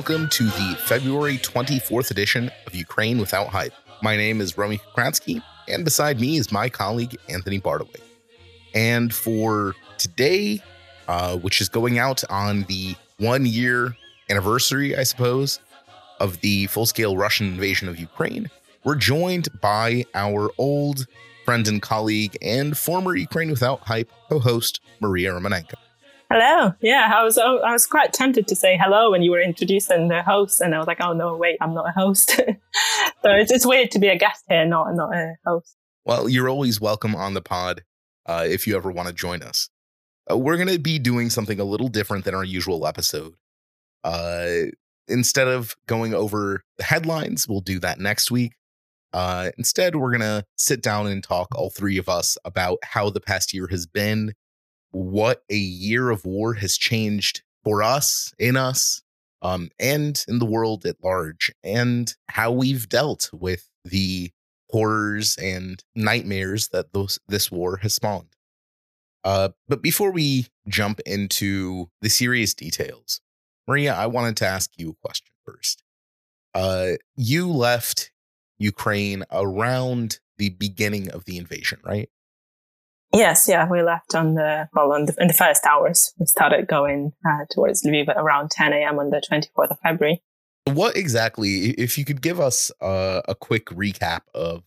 Welcome to the February 24th edition of Ukraine Without Hype. My name is Romeo Kokriatski, and beside me is my colleague Anthony Bartaway. And for today, uh, which is going out on the one year anniversary, I suppose, of the full scale Russian invasion of Ukraine, we're joined by our old friend and colleague and former Ukraine Without Hype co host, Maria Romanenko. Hello. Yeah, I was I was quite tempted to say hello when you were introducing the host, and I was like, oh no, wait, I'm not a host. so it's, it's weird to be a guest here, not not a host. Well, you're always welcome on the pod uh, if you ever want to join us. Uh, we're going to be doing something a little different than our usual episode. Uh, instead of going over the headlines, we'll do that next week. Uh, instead, we're going to sit down and talk, all three of us, about how the past year has been, what a year of war has changed for us, in us, um, and in the world at large, and how we've dealt with the horrors and nightmares that those, this war has spawned. Uh, but before we jump into the serious details, Maria, I wanted to ask you a question first. Uh, you left Ukraine around the beginning of the invasion, right? Yes, yeah, we left on the well on the, in the first hours. We started going uh, towards Lviv around 10 a.m. on the 24th of February. What exactly, if you could give us uh, a quick recap of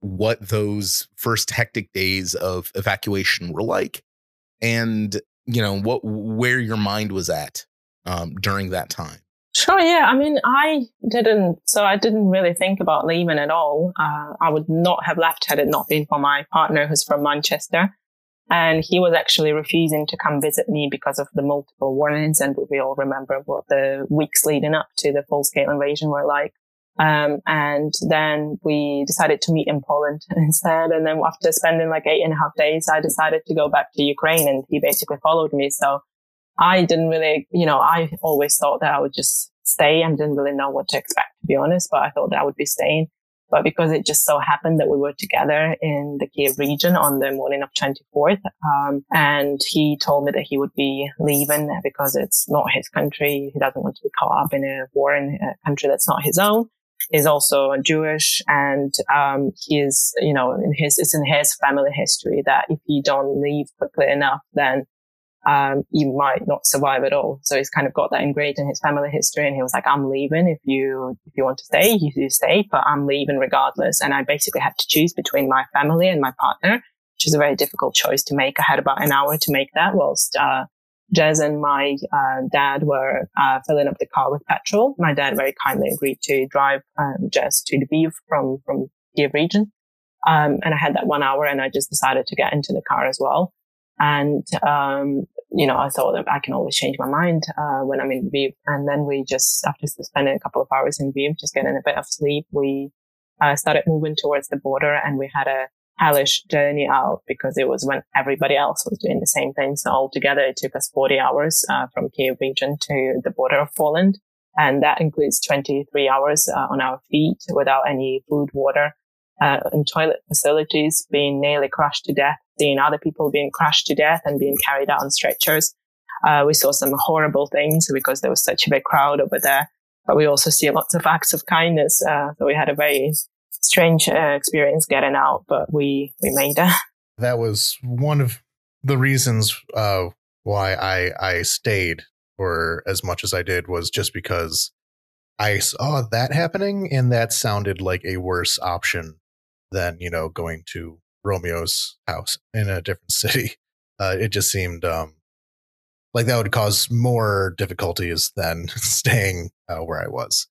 what those first hectic days of evacuation were like, and you know what where your mind was at um, during that time. Sure, yeah. I mean, I didn't, so I didn't really think about leaving at all. Uh, I would not have left had it not been for my partner who's from Manchester. And he was actually refusing to come visit me because of the multiple warnings. And we all remember what the weeks leading up to the full scale invasion were like. Um, and then we decided to meet in Poland instead. And then after spending like eight and a half days, I decided to go back to Ukraine and he basically followed me. So I didn't really, you know, I always thought that I would just stay and didn't really know what to expect, to be honest, but I thought that I would be staying. But because it just so happened that we were together in the Kiev region on the morning of 24th, um, and he told me that he would be leaving because it's not his country. He doesn't want to be caught up in a war in a country that's not his own. He's also Jewish, and um, he is, you know, in his it's in his family history that if you don't leave quickly enough, then um, you might not survive at all. So he's kind of got that ingrained in his family history. And he was like, I'm leaving. If you, if you want to stay, you, you stay, but I'm leaving regardless. And I basically had to choose between my family and my partner, which is a very difficult choice to make. I had about an hour to make that whilst, uh, Jez and my uh, dad were uh, filling up the car with petrol. My dad very kindly agreed to drive um, Jez to Lviv from from Kiev region, um, and I had that one hour, and I just decided to get into the car as well. And um, you know, I thought that I can always change my mind uh, when I'm in Lviv. And then we just, after spending a couple of hours in Lviv, just getting a bit of sleep, we uh, started moving towards the border and we had a hellish journey out because it was when everybody else was doing the same thing. So altogether, it took us 40 hours uh, from Kiev region to the border of Poland. And that includes 23 hours uh, on our feet without any food, water, uh, and toilet facilities being nearly crushed to death seeing other people being crushed to death and being carried out on stretchers. Uh, we saw some horrible things because there was such a big crowd over there, but we also see lots of acts of kindness. Uh, so we had a very strange uh, experience getting out, but we we made it. That was one of the reasons uh, why I I stayed for as much as I did was just because I saw that happening, and that sounded like a worse option than you know going to Romeo's house in a different city. Uh, it just seemed um, like that would cause more difficulties than staying uh, where I was.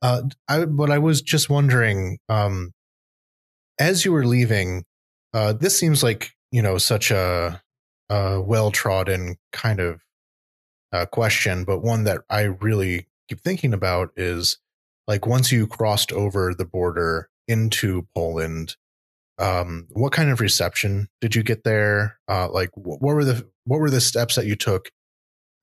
Uh, I, but I was just wondering, um, as you were leaving, uh, this seems like you know such a, a well trodden kind of uh, question, but one that I really keep thinking about is like once you crossed over the border into Poland, um, what kind of reception did you get there? Uh, like, what were the what were the steps that you took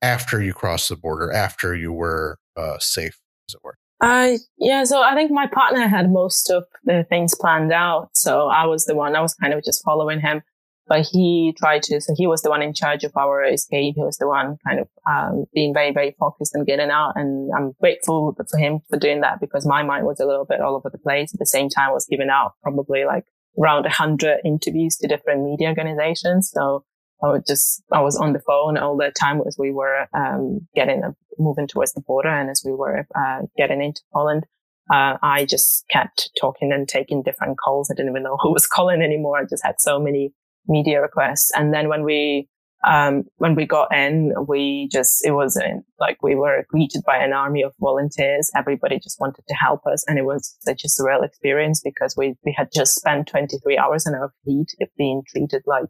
after you crossed the border, after you were uh, safe, as it were? Uh, yeah, so I think my partner had most of the things planned out. So I was the one, I was kind of just following him. But he tried to, so he was the one in charge of our escape. He was the one kind of um, being very, very focused on getting out. And I'm grateful for him for doing that because my mind was a little bit all over the place. At the same time, I was giving out probably like around 100 interviews to different media organizations. So I was just, I was on the phone all the time as we were um, getting, uh, moving towards the border and as we were uh, getting into Poland. Uh, I just kept talking and taking different calls. I didn't even know who was calling anymore. I just had so many media requests. And then when we, um, when we got in, we just, it wasn't like we were greeted by an army of volunteers. Everybody just wanted to help us. And it was such a surreal experience because we, we had just spent 23 hours in our feet being treated like,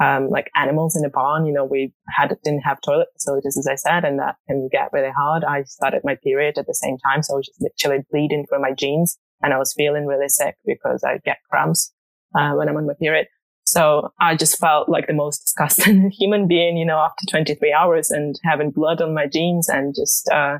um, like animals in a barn. You know, we had, didn't have toilet facilities, as I said, and that can get really hard. I started my period at the same time. So I was just literally bleeding through my jeans and I was feeling really sick because I get cramps, uh, when I'm on my period. So I just felt like the most disgusting human being, you know, after 23 hours and having blood on my jeans and just, uh,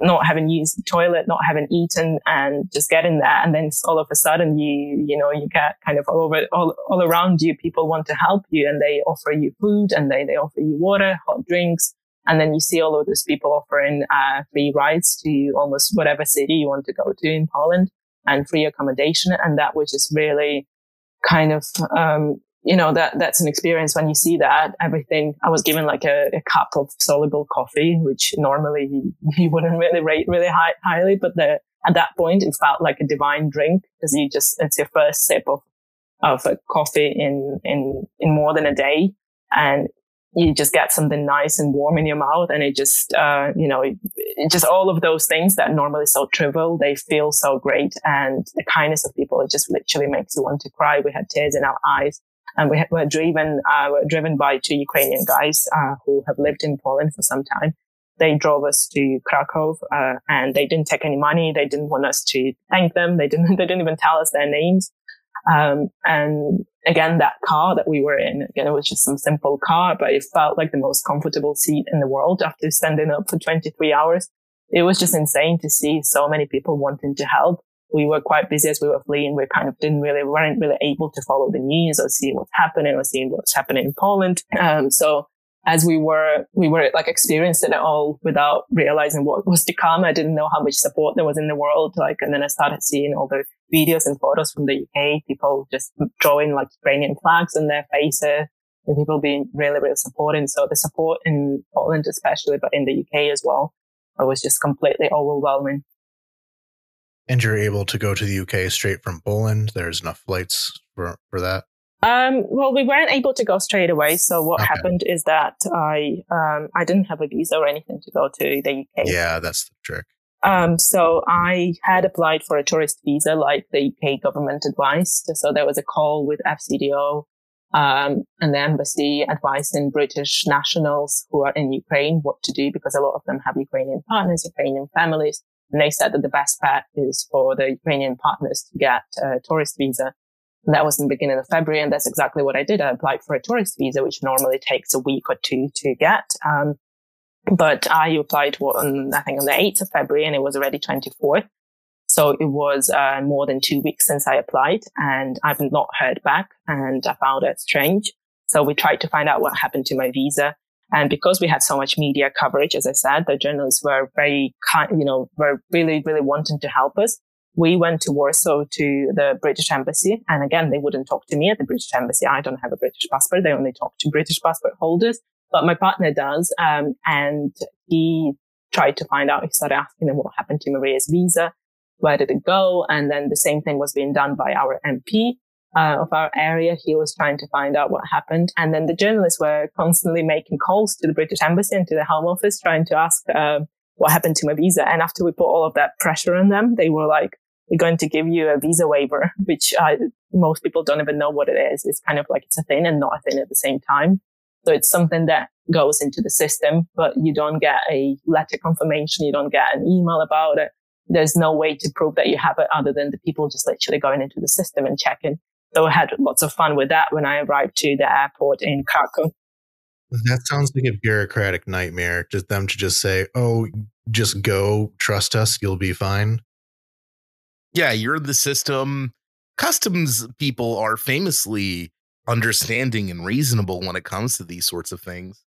not having used the toilet, not having eaten and just getting there. And then all of a sudden you, you know, you get kind of all over, all, all around you. People want to help you and they offer you food and they, they offer you water, hot drinks. And then you see all of those people offering, uh, free rides to almost whatever city you want to go to in Poland and free accommodation. And that was just really, kind of um, you know that that's an experience when you see that everything i was given like a, a cup of soluble coffee which normally you, wouldn't really rate really high, highly but the, at that point it felt like a divine drink because you just it's your first sip of of a coffee in in in more than a day. And you just get something nice and warm in your mouth and it just uh, you know it, it just all of those things that normally so trivial they feel so great. And the kindness of people it just literally makes you want to cry. We had tears in our eyes and we were driven uh, were driven by two ukrainian guys uh, who have lived in poland for some time. They drove us to krakow uh, and they didn't take any money. They didn't want us to thank them. They didn't they didn't even tell us their names. Um, and again, that car that we were in, again, it was just some simple car, but it felt like the most comfortable seat in the world after standing up for 23 hours. It was just insane to see so many people wanting to help. We were quite busy as we were fleeing. We kind of didn't really, weren't really able to follow the news or see what's happening or seeing what's happening in Poland. Um, so as we were, we were like experiencing it all without realizing what was to come. I didn't know how much support there was in the world. Like, and then I started seeing all the videos and photos from the UK, people just drawing like Ukrainian flags on their faces and people being really, really supporting. So the support in Poland, especially, but in the UK as well, it was just completely overwhelming. And you're able to go to the UK straight from Poland. There's enough flights for, for that. Um, well, we weren't able to go straight away. So what okay. happened is that I um, I didn't have a visa or anything to go to the UK. Yeah, that's the trick. Um, so I had applied for a tourist visa, like the UK government advised. So there was a call with FCDO um, and the embassy advising British nationals who are in Ukraine what to do because a lot of them have Ukrainian partners, Ukrainian families. And they said that the best bet is for the Ukrainian partners to get a tourist visa. And that was in the beginning of February. And that's exactly what I did. I applied for a tourist visa, which normally takes a week or two to get. Um, but I applied on, I think on the 8th of February and it was already 24th. So it was uh, more than two weeks since I applied and I've not heard back and I found it strange. So we tried to find out what happened to my visa. And because we had so much media coverage, as I said, the journalists were very kind, you know, were really, really wanting to help us we went to Warsaw to the British embassy. And again, they wouldn't talk to me at the British embassy. I don't have a British passport. They only talk to British passport holders, but my partner does. Um, and he tried to find out. He started asking them what happened to Maria's visa. Where did it go? And then the same thing was being done by our MP. Uh, of our area. He was trying to find out what happened. And then the journalists were constantly making calls to the British embassy and to the Home Office trying to ask, uh, what happened to my visa. And after we put all of that pressure on them, they were like, we're going to give you a visa waiver, which uh, most people don't even know what it is. It's kind of like it's a thing and not a thing at the same time. So it's something that goes into the system, but you don't get a letter confirmation. You don't get an email about it. There's no way to prove that you have it other than the people just literally going into the system and checking. So I had lots of fun with that when I arrived to the airport in Krakow. That sounds like a bureaucratic nightmare. Just them to just say, "Oh, just go, trust us, you'll be fine." yeah, you're in the system. Customs people are famously understanding and reasonable when it comes to these sorts of things.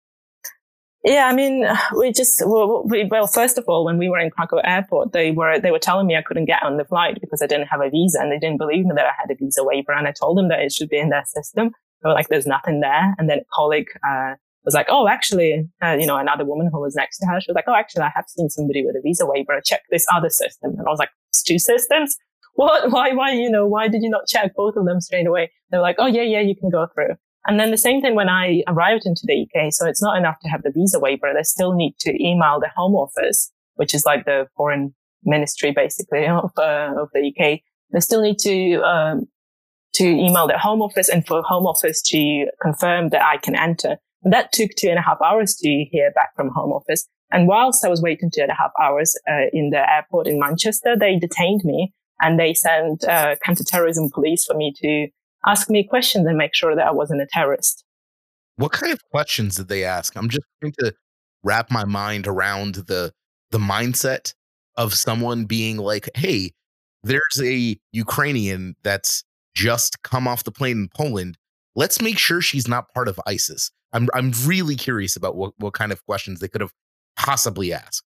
Yeah, I mean, we just well, we, well, first of all, when we were in Krakow airport, they were they were telling me I couldn't get on the flight because I didn't have a visa, and they didn't believe me that I had a visa waiver. And I told them that it should be in their system. They were like, "There's nothing there." And then a colleague uh, was like, "Oh, actually, uh, you know, another woman who was next to her, she was like, "Oh, actually, I have seen somebody with a visa waiver. Check this other system." And I was like, "It's two systems." What? Why? Why? You know, why did you not check both of them straight away? They're like, oh yeah, yeah, you can go through. And then the same thing when I arrived into the UK. So it's not enough to have the visa waiver. They still need to email the Home Office, which is like the foreign ministry basically of, uh, of the UK. They still need to, um, to email the Home Office and for Home Office to confirm that I can enter. And that took two and a half hours to hear back from Home Office. And whilst I was waiting two and a half hours uh, in the airport in Manchester, they detained me and they sent uh, counterterrorism police for me to ask me questions and make sure that I wasn't a terrorist. What kind of questions did they ask? I'm just trying to wrap my mind around the the mindset of someone being like, "Hey, there's a Ukrainian that's just come off the plane in Poland. Let's make sure she's not part of ISIS." I'm I'm really curious about what what kind of questions they could have possibly asked.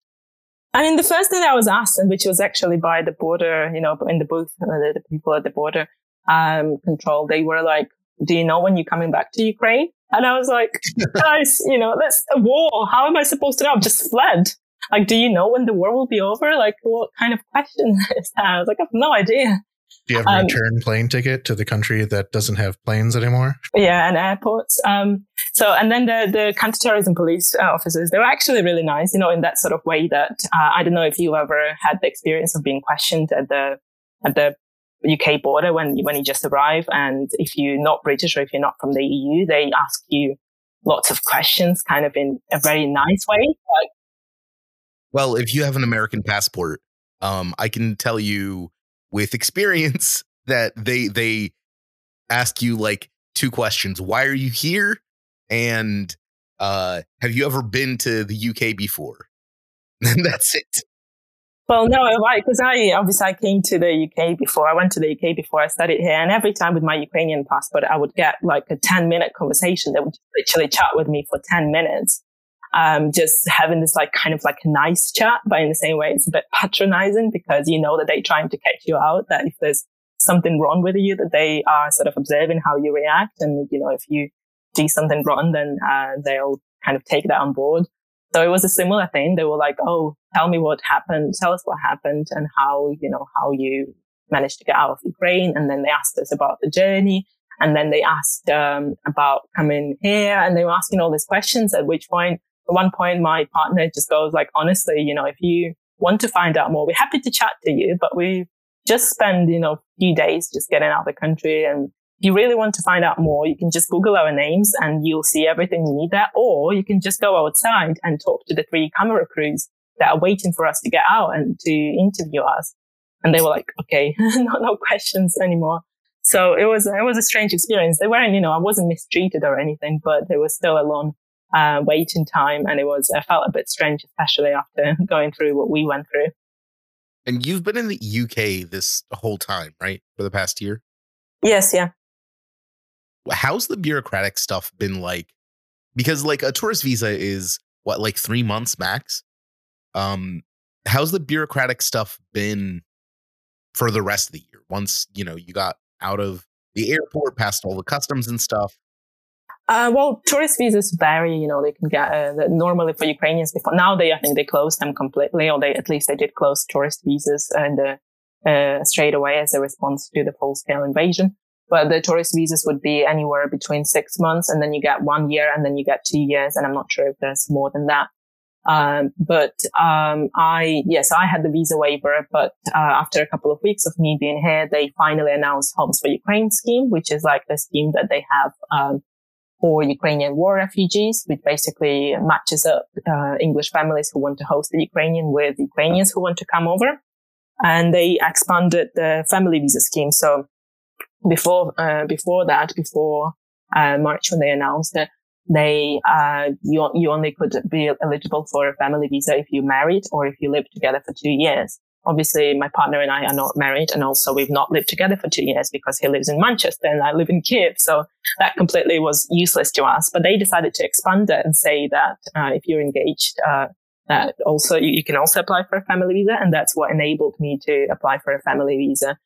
I mean, the first thing I was asked, and which was actually by the border, you know, in the booth, uh, the, the people at the border, um, control, they were like, do you know when you're coming back to Ukraine? And I was like, guys, you know, that's a war. How am I supposed to know? I've just fled. Like, do you know when the war will be over? Like, what kind of question is that? I was like, I have no idea. Do you have a um, return plane ticket to the country that doesn't have planes anymore? Yeah, and airports. Um, so, and then the, the counterterrorism police uh, officers, they were actually really nice, you know, in that sort of way that, uh, I don't know if you ever had the experience of being questioned at the, at the UK border when you, when you just arrive, and if you're not British or if you're not from the EU, they ask you lots of questions, kind of in a very nice way. Like, well, if you have an American passport, um, I can tell you with experience that they they ask you like two questions: Why are you here? And uh, have you ever been to the UK before? And that's it. Well, no, because I obviously I came to the UK before. I went to the UK before I studied here, and every time with my Ukrainian passport, I would get like a ten minute conversation. They would literally chat with me for ten minutes, um, just having this like kind of like nice chat, but in the same way, it's a bit patronizing because you know that they're trying to catch you out. That if there's something wrong with you, that they are sort of observing how you react, and you know if you do something wrong, then uh, they'll kind of take that on board. So it was a similar thing. They were like, "Oh, tell me what happened. Tell us what happened and how you know how you managed to get out of Ukraine." And then they asked us about the journey, and then they asked um, about coming here, and they were asking all these questions. At which point, at one point, my partner just goes like, "Honestly, you know, if you want to find out more, we're happy to chat to you, but we just spend you know a few days just getting out of the country and if you really want to find out more, you can just Google our names and you'll see everything you need there. Or you can just go outside and talk to the three camera crews that are waiting for us to get out and to interview us. And they were like, okay, no, no questions anymore. So it was, it was a strange experience. They weren't, you know, I wasn't mistreated or anything, but there was still a long uh, waiting time. And it was, I felt a bit strange, especially after going through what we went through. And you've been in the UK this whole time, right? For the past year? Yes, yeah how's the bureaucratic stuff been like? Because like a tourist visa is what like three months max. Um, how's the bureaucratic stuff been for the rest of the year? Once you know you got out of the airport, past all the customs and stuff. Uh, well, tourist visas vary. You know, they can get uh, normally for Ukrainians before. Now they, I think, they closed them completely, or they at least they did close tourist visas and uh, uh, straight away as a response to the full scale invasion. But the tourist visas would be anywhere between six months and then you get one year and then you get two years. And I'm not sure if there's more than that. Um, but, um, I, yes, I had the visa waiver, but, uh, after a couple of weeks of me being here, they finally announced Homes for Ukraine scheme, which is like the scheme that they have, um, for Ukrainian war refugees, which basically matches up, uh, English families who want to host the Ukrainian with Ukrainians who want to come over. And they expanded the family visa scheme. So before uh, before that, before uh, March when they announced it, they uh, you you only could be eligible for a family visa if you married or if you lived together for two years. Obviously my partner and I are not married. And also we've not lived together for two years because he lives in Manchester and I live in Kiev. So that completely was useless to us. But they decided to expand it and say that uh, if you're engaged, uh, that also you, you, can also apply for a family visa. And that's what enabled me to apply for a family visa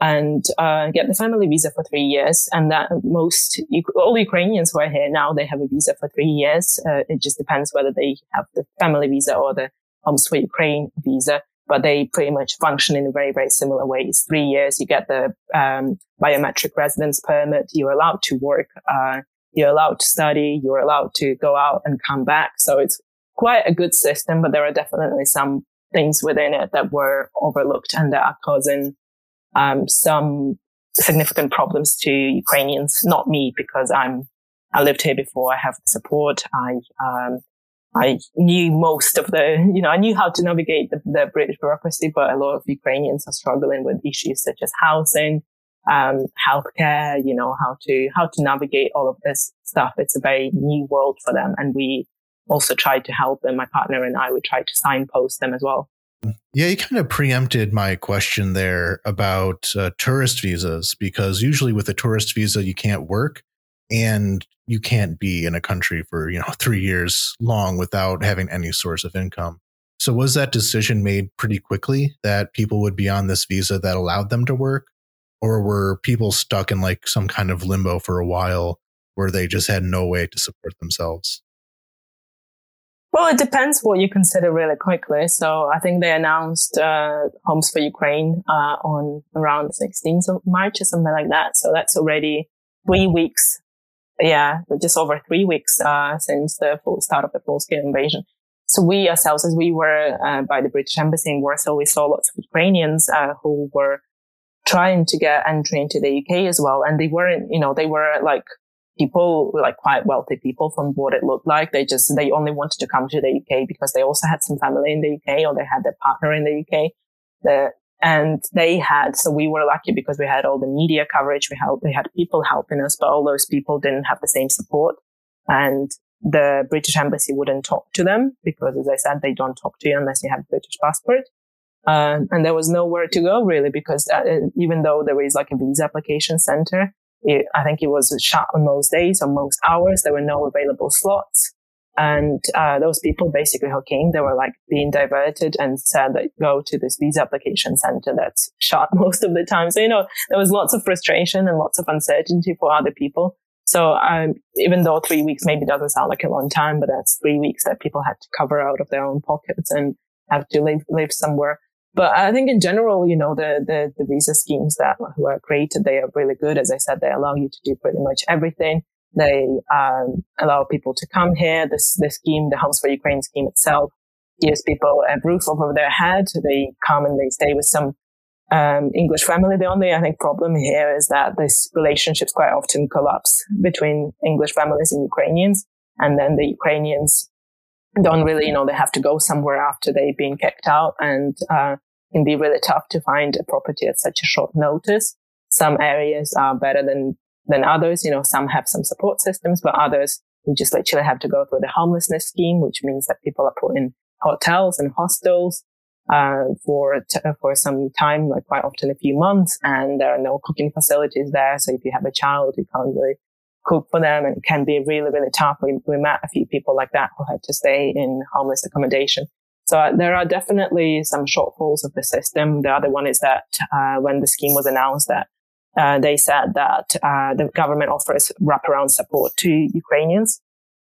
and uh, get the family visa for three years. And that most all Ukrainians who are here now, they have a visa for three years. Uh, it just depends whether they have the family visa or the Homes for Ukraine visa, but they pretty much function in a very, very similar way. It's three years. You get the um, biometric residence permit. You're allowed to work. Uh, you're allowed to study. You're allowed to go out and come back. So it's quite a good system, but there are definitely some things within it that were overlooked and that are causing um, some significant problems to Ukrainians. Not me because I'm I lived here before. I have support. I um, I knew most of the, you know, I knew how to navigate the, the British bureaucracy, but a lot of Ukrainians are struggling with issues such as housing, um, healthcare, you know, how to, how to navigate all of this stuff. It's a very new world for them. And we also tried to help them. My partner and I, would try to signpost them as well. Yeah, you kind of preempted my question there about uh, tourist visas because usually with a tourist visa, you can't work and you can't be in a country for, you know, 3 years long without having any source of income. So was that decision made pretty quickly that people would be on this visa that allowed them to work or were people stuck in like some kind of limbo for a while where they just had no way to support themselves? Well, it depends what you consider really quickly. So I think they announced uh, Homes for Ukraine uh, on around the 16th of March or something like that. So that's already three weeks. Yeah, just over three weeks uh, since the full start of the full-scale invasion. So we ourselves, as we were uh, by the British Embassy in Warsaw, we saw lots of Ukrainians uh, who were trying to get entry into the UK as well, and they weren't, you know, they were like people, like quite wealthy people from what it looked like. They just, they only wanted to come to the UK because they also had some family in the UK or they had their partner in the UK. The, and they had, so we were lucky because we had all the media coverage. We had, we had people helping us, but all those people didn't have the same support. And the British embassy wouldn't talk to them because, as I said, they don't talk to you unless you have a British passport. Uh, and there was nowhere to go really because uh, even though there is like a visa application center, it, I think it was shut on most days, on most hours. There were no available slots. And uh, those people basically who came, they were like being diverted and said that go to this visa application center that's shut most of the time. So, you know, there was lots of frustration and lots of uncertainty for other people. So um, even though three weeks maybe doesn't sound like a long time, but that's three weeks that people had to cover out of their own pockets and have to live, live somewhere. But I think in general, you know, the, the, the visa schemes that were created, they are really good. As I said, they allow you to do pretty much everything. They um, allow people to come here. This, the scheme, the Homes for Ukraine scheme itself, gives people a roof over their head. They come and they stay with some um, English family. The only, I think, problem here is that these relationships quite often collapse between English families and Ukrainians. And then the Ukrainians don't really, you know, they have to go somewhere after they've been kicked out and, uh, can be really tough to find a property at such a short notice. Some areas are better than, than others. You know, some have some support systems, but others you just literally have to go through the homelessness scheme, which means that people are put in hotels and hostels, uh, for, t- for some time, like quite often a few months, and there are no cooking facilities there. So if you have a child, you can't really cook for them and it can be really, really tough. We, we met a few people like that who had to stay in homeless accommodation. So uh, there are definitely some shortfalls of the system. The other one is that uh, when the scheme was announced that uh, they said that uh, the government offers wraparound support to Ukrainians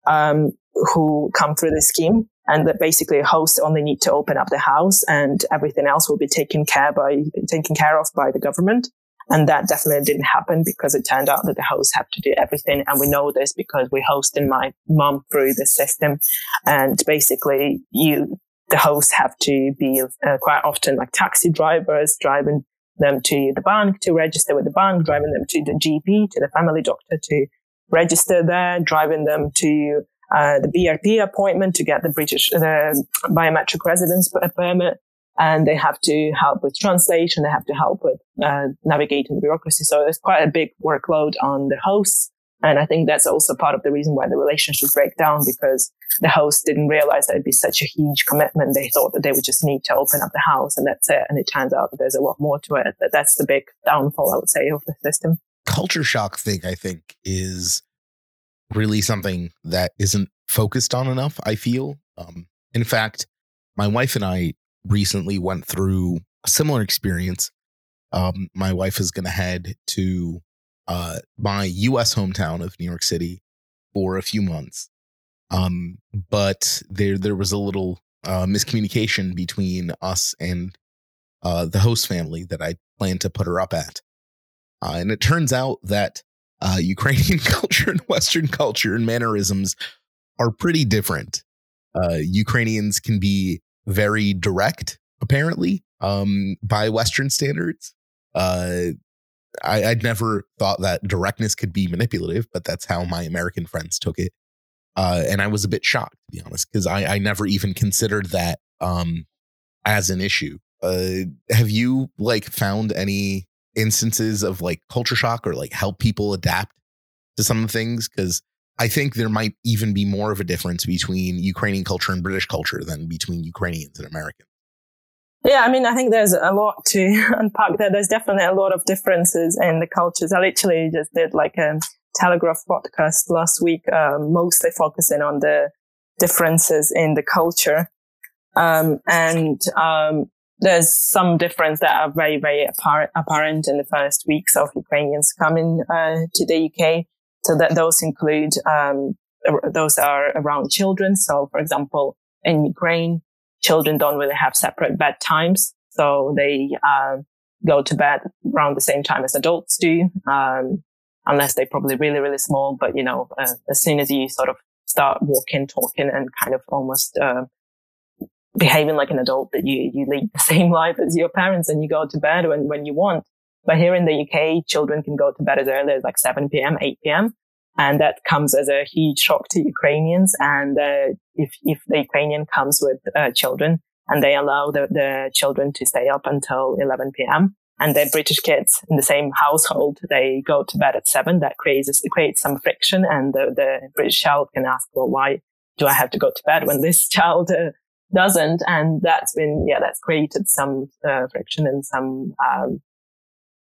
um, who come through the scheme and that basically hosts only need to open up the house and everything else will be taken care by taken care of by the government. And that definitely didn't happen because it turned out that the hosts have to do everything. And we know this because we hosted my mom through the system. And basically you, the hosts have to be uh, quite often like taxi drivers driving them to the bank to register with the bank, driving them to the GP, to the family doctor to register there, driving them to uh, the BRP appointment to get the British the biometric residence permit, and they have to help with translation. They have to help with uh, navigating the bureaucracy. So it's quite a big workload on the hosts. And I think that's also part of the reason why the relationship break down because the host didn't realize that it'd be such a huge commitment. They thought that they would just need to open up the house and that's it. And it turns out that there's a lot more to it. That that's the big downfall, I would say, of the system. Culture shock thing, I think, is really something that isn't focused on enough, I feel. Um, in fact, my wife and I recently went through a similar experience. Um, my wife is going to head to uh, my U.S. hometown of New York City for a few months. Um, but there there was a little uh, miscommunication between us and uh, the host family that I planned to put her up at, uh, and it turns out that uh, Ukrainian culture and Western culture and mannerisms are pretty different. Uh, Ukrainians can be very direct, apparently, um, by Western standards. Uh, I, would never thought that directness could be manipulative, but that's how my American friends took it. Uh, and I was a bit shocked, to be honest, because I, I, never even considered that um, as an issue. Uh, have you like found any instances of like culture shock or like help people adapt to some of the things? Because I think there might even be more of a difference between Ukrainian culture and British culture than between Ukrainians and Americans. Yeah, I mean, I think there's a lot to unpack there. There's definitely a lot of differences in the cultures. I literally just did like a Telegraph podcast last week, um, mostly focusing on the differences in the culture. Um, and um, there's some difference that are very, very apparent, apparent in the first weeks of Ukrainians coming uh, to the UK. So that those include um, those are around children. So, for example, in Ukraine, children don't really have separate bedtimes. So they uh, go to bed around the same time as adults do, um, unless they're probably really, really small. But, you know, uh, as soon as you sort of start walking, talking, and kind of almost uh, behaving like an adult, that you, you lead the same life as your parents and you go to bed when, when you want. But here in the UK, children can go to bed as early as like 7 p.m., 8 p.m. And that comes as a huge shock to Ukrainians. And uh, if, if the Ukrainian comes with uh, children and they allow the, the children to stay up until 11 p.m., and the British kids in the same household, they go to bed at seven. That creates creates some friction, and the, the British child can ask, "Well, why do I have to go to bed when this child uh, doesn't?" And that's been, yeah, that's created some uh, friction and some um,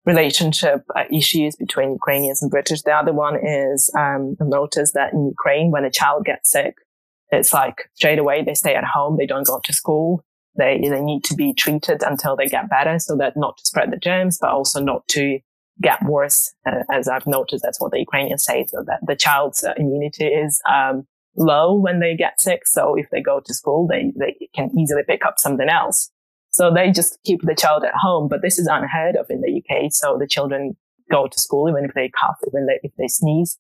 relationship uh, issues between Ukrainians and British. The other one is um, I've noticed that in Ukraine, when a child gets sick, it's like straight away they stay at home, they don't go to school. They they need to be treated until they get better, so that not to spread the germs, but also not to get worse. Uh, as I've noticed, that's what the Ukrainians say, so that the child's uh, immunity is um, low when they get sick. So if they go to school, they they can easily pick up something else. So they just keep the child at home, but this is unheard of in the UK. So the children go to school even if they cough, even if they sneeze.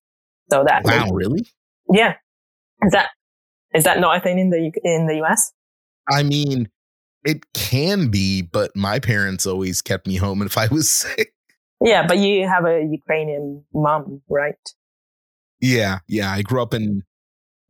So that wow, really? Yeah, is that is that not a thing in the in the US? I mean, it can be, but my parents always kept me home if I was sick. Yeah, but you have a Ukrainian mom, right? Yeah, yeah. I grew up in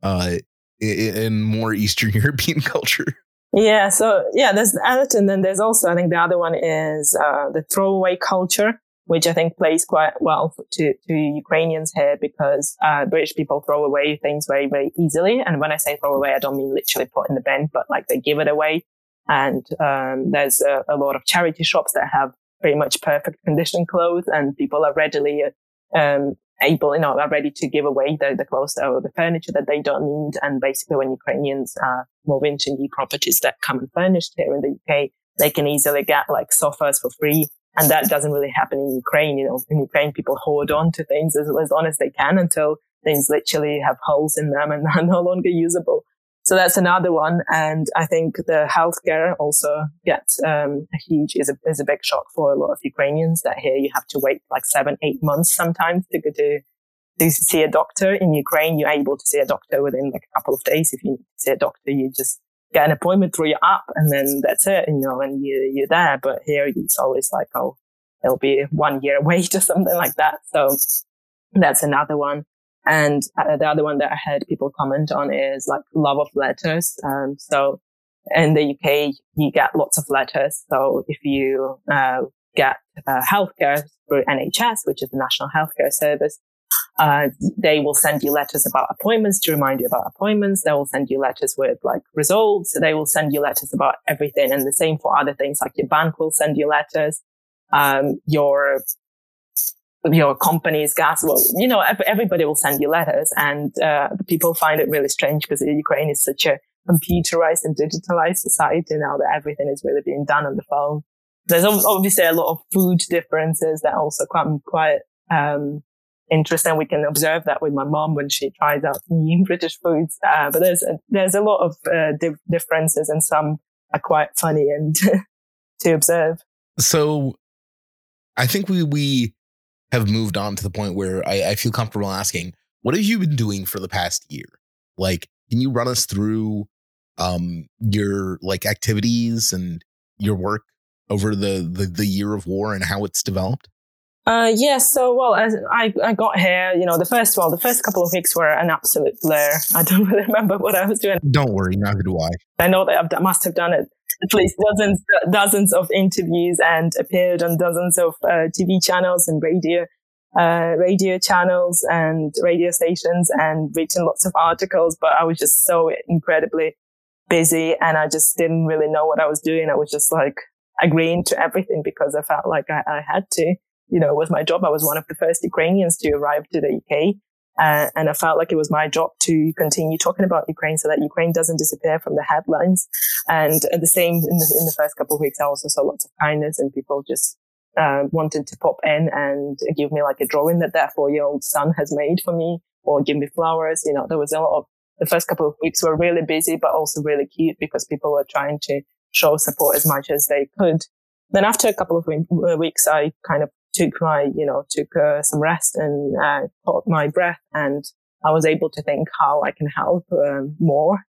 uh in more Eastern European culture. Yeah, so yeah, there's that, and then there's also I think the other one is uh, the throwaway culture, which I think plays quite well to to Ukrainians here because uh, British people throw away things very very easily, and when I say throw away, I don't mean literally put in the bin, but like they give it away. And um, there's a, a, lot of charity shops that have pretty much perfect condition clothes, and people are readily um, able, you know, are ready to give away the, the clothes or the furniture that they don't need. And basically when Ukrainians are moving into new properties that come furnished here in the UK, they can easily get like sofas for free. And that doesn't really happen in Ukraine. You know, in Ukraine, people hoard on to things as, as long as they can until things literally have holes in them and are no longer usable. So that's another one. And I think the healthcare also gets um, a huge, is a, is a big shock for a lot of Ukrainians that here you have to wait like seven, eight months sometimes to go to, to see a doctor. In Ukraine, you're able to see a doctor within like a couple of days. If you see a doctor, you just get an appointment through your app and then that's it, you know, and you, you're there. But here it's always like, oh, it'll be one year wait or something like that. So that's another one. And uh, the other one that I heard people comment on is like love of letters. Um, so in the UK, you get lots of letters. So if you uh, get uh, healthcare through NHS, which is the National Healthcare Service, Uh, they will send you letters about appointments to remind you about appointments. They will send you letters with like results. They will send you letters about everything. And the same for other things like your bank will send you letters. Um, your, your company's gas well, you know, everybody will send you letters and, uh, people find it really strange because Ukraine is such a computerized and digitalized society now that everything is really being done on the phone. There's obviously a lot of food differences that also come quite, um, interesting. We can observe that with my mom when she tries out new British foods. Uh, but there's a, there's a lot of uh, di- differences, and some are quite funny and to observe. So, I think we we have moved on to the point where I, I feel comfortable asking, what have you been doing for the past year? Like, can you run us through um your like activities and your work over the, the the year of war and how it's developed? Uh, yes. Yeah, so, well, as I, I got here, you know, the first, well, the first couple of weeks were an absolute blur. I don't really remember what I was doing. Don't worry, neither do I. I know that I must have done it at least dozens, dozens of interviews and appeared on dozens of uh, TV channels and radio, uh, radio channels and radio stations and written lots of articles. But I was just so incredibly busy and I just didn't really know what I was doing. I was just like agreeing to everything because I felt like I, I had to you know, with my job, I was one of the first Ukrainians to arrive to the UK. Uh, and I felt like it was my job to continue talking about Ukraine so that Ukraine doesn't disappear from the headlines. And the same in the, in the first couple of weeks, I also saw lots of kindness and people just uh, wanted to pop in and give me like a drawing that their four year old son has made for me or give me flowers. You know, there was a lot of the first couple of weeks were really busy, but also really cute because people were trying to show support as much as they could. Then after a couple of weeks, I kind of took my, you know, took uh, some rest and uh, caught my breath, and I was able to think how I can help uh, more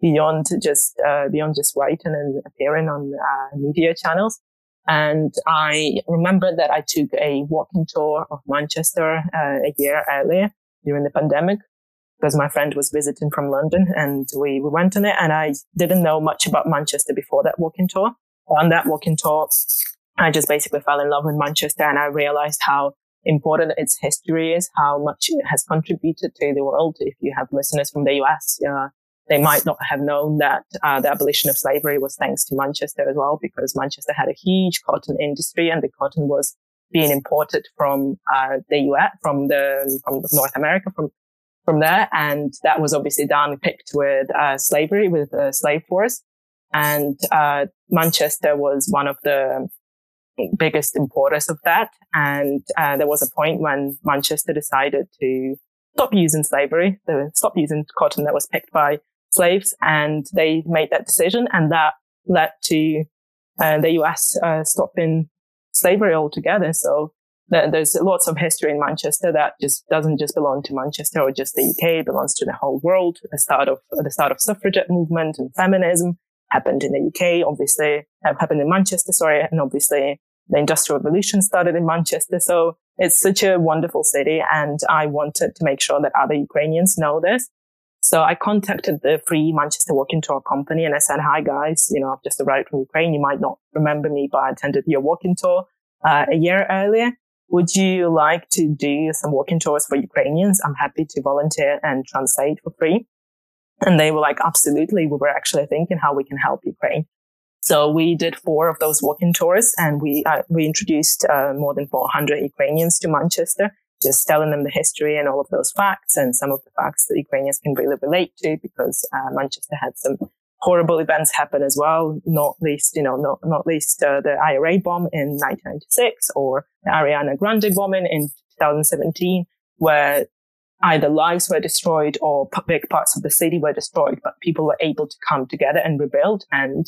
beyond just uh, beyond just writing and appearing on uh, media channels. And I remember that I took a walking tour of Manchester uh, a year earlier during the pandemic because my friend was visiting from London and we, we went on it and I didn't know much about Manchester before that walking tour. On that walking tour, I just basically fell in love with Manchester and I realized how important its history is, how much it has contributed to the world. If you have listeners from the US, uh, they might not have known that uh, the abolition of slavery was thanks to Manchester as well, because Manchester had a huge cotton industry and the cotton was being imported from uh, the US, from the from North America, from from there, and that was obviously done picked with uh, slavery, with the slave force, and uh, Manchester was one of the biggest importers of that. And uh, there was a point when Manchester decided to stop using slavery, to stop using cotton that was picked by slaves, and they made that decision, and that led to uh, the US uh, stopping slavery altogether. So there's lots of history in Manchester that just doesn't just belong to Manchester or just the UK. It belongs to the whole world. The start of the start of suffragette movement and feminism happened in the UK, obviously, uh, happened in Manchester, sorry, and obviously the Industrial Revolution started in Manchester. So it's such a wonderful city. And I wanted to make sure that other Ukrainians know this. So I contacted the Free Manchester Walking Tour company and I said, hi guys, you know, I've just arrived from Ukraine. You might not remember me, but I attended your walking tour uh, a year earlier. Would you like to do some walking tours for Ukrainians? I'm happy to volunteer and translate for free. And they were like, absolutely. We were actually thinking how we can help Ukraine. So we did four of those walking tours and we, uh, we introduced uh, more than 400 Ukrainians to Manchester, just telling them the history and all of those facts and some of the facts that Ukrainians can really relate to because uh, Manchester had some horrible events happen as well, not least, you know, not, not least uh, the IRA bomb in 1996 or the Ariana Grande bombing in 2017, where either lives were destroyed or big parts of the city were destroyed, but people were able to come together and rebuild and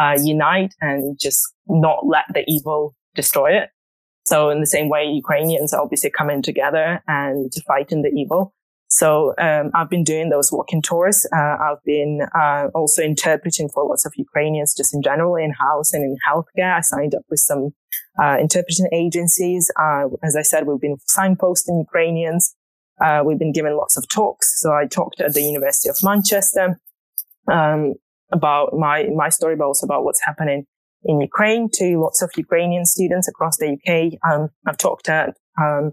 uh, unite and just not let the evil destroy it. So in the same way, Ukrainians are obviously coming together and fighting the evil. So um, I've been doing those walking tours. Uh, I've been uh, also interpreting for lots of Ukrainians, just in general, in house and in healthcare. I signed up with some uh, interpreting agencies. Uh, as I said, we've been signposting Ukrainians. Uh, we've been giving lots of talks. So I talked at the University of Manchester. Um, about my, my story, but also about what's happening in Ukraine to lots of Ukrainian students across the UK. Um, I've talked at, um,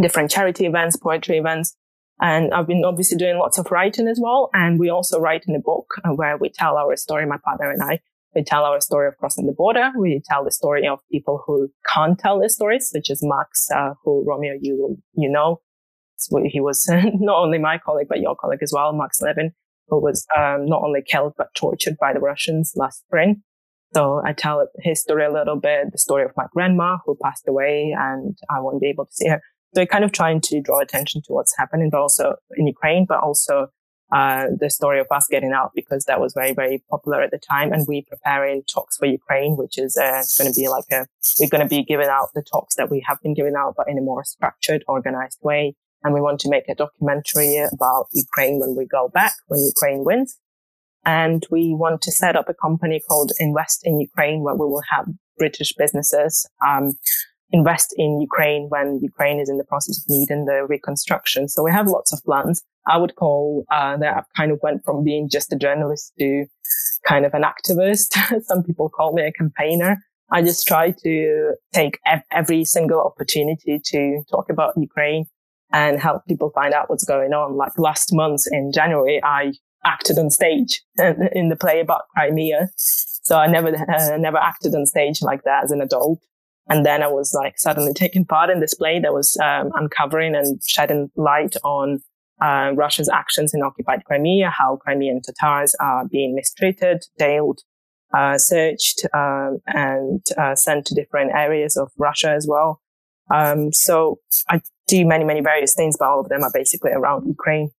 different charity events, poetry events. And I've been obviously doing lots of writing as well. And we also write in a book uh, where we tell our story, my partner and I. We tell our story of crossing the border. We tell the story of people who can't tell their stories, such as Max, uh, who Romeo, you you know, he was not only my colleague but your colleague as well, Max Levin, who was um, not only killed but tortured by the Russians last spring. So I tell his story a little bit, the story of my grandma who passed away, and I won't be able to see her. So kind of trying to draw attention to what's happening, but also in Ukraine, but also uh, the story of us getting out because that was very, very popular at the time. And we preparing talks for Ukraine, which is uh, going to be like a, we're going to be giving out the talks that we have been giving out, but in a more structured, organized way. And we want to make a documentary about Ukraine when we go back, when Ukraine wins. And we want to set up a company called Invest in Ukraine where we will have British businesses, um, invest in Ukraine when Ukraine is in the process of needing the reconstruction. So we have lots of plans. I would call uh, that I kind of went from being just a journalist to kind of an activist. Some people call me a campaigner. I just try to take ev- every single opportunity to talk about Ukraine and help people find out what's going on. Like last month in January, I acted on stage in the play about Crimea. So I never, uh, never acted on stage like that as an adult. And then I was like suddenly taking part in this play that was um, uncovering and shedding light on uh, Russia's actions in occupied Crimea, how Crimean Tatars are being mistreated, jailed, uh, searched, um, and uh, sent to different areas of Russia as well. Um, so I do many, many various things, but all of them are basically around Ukraine.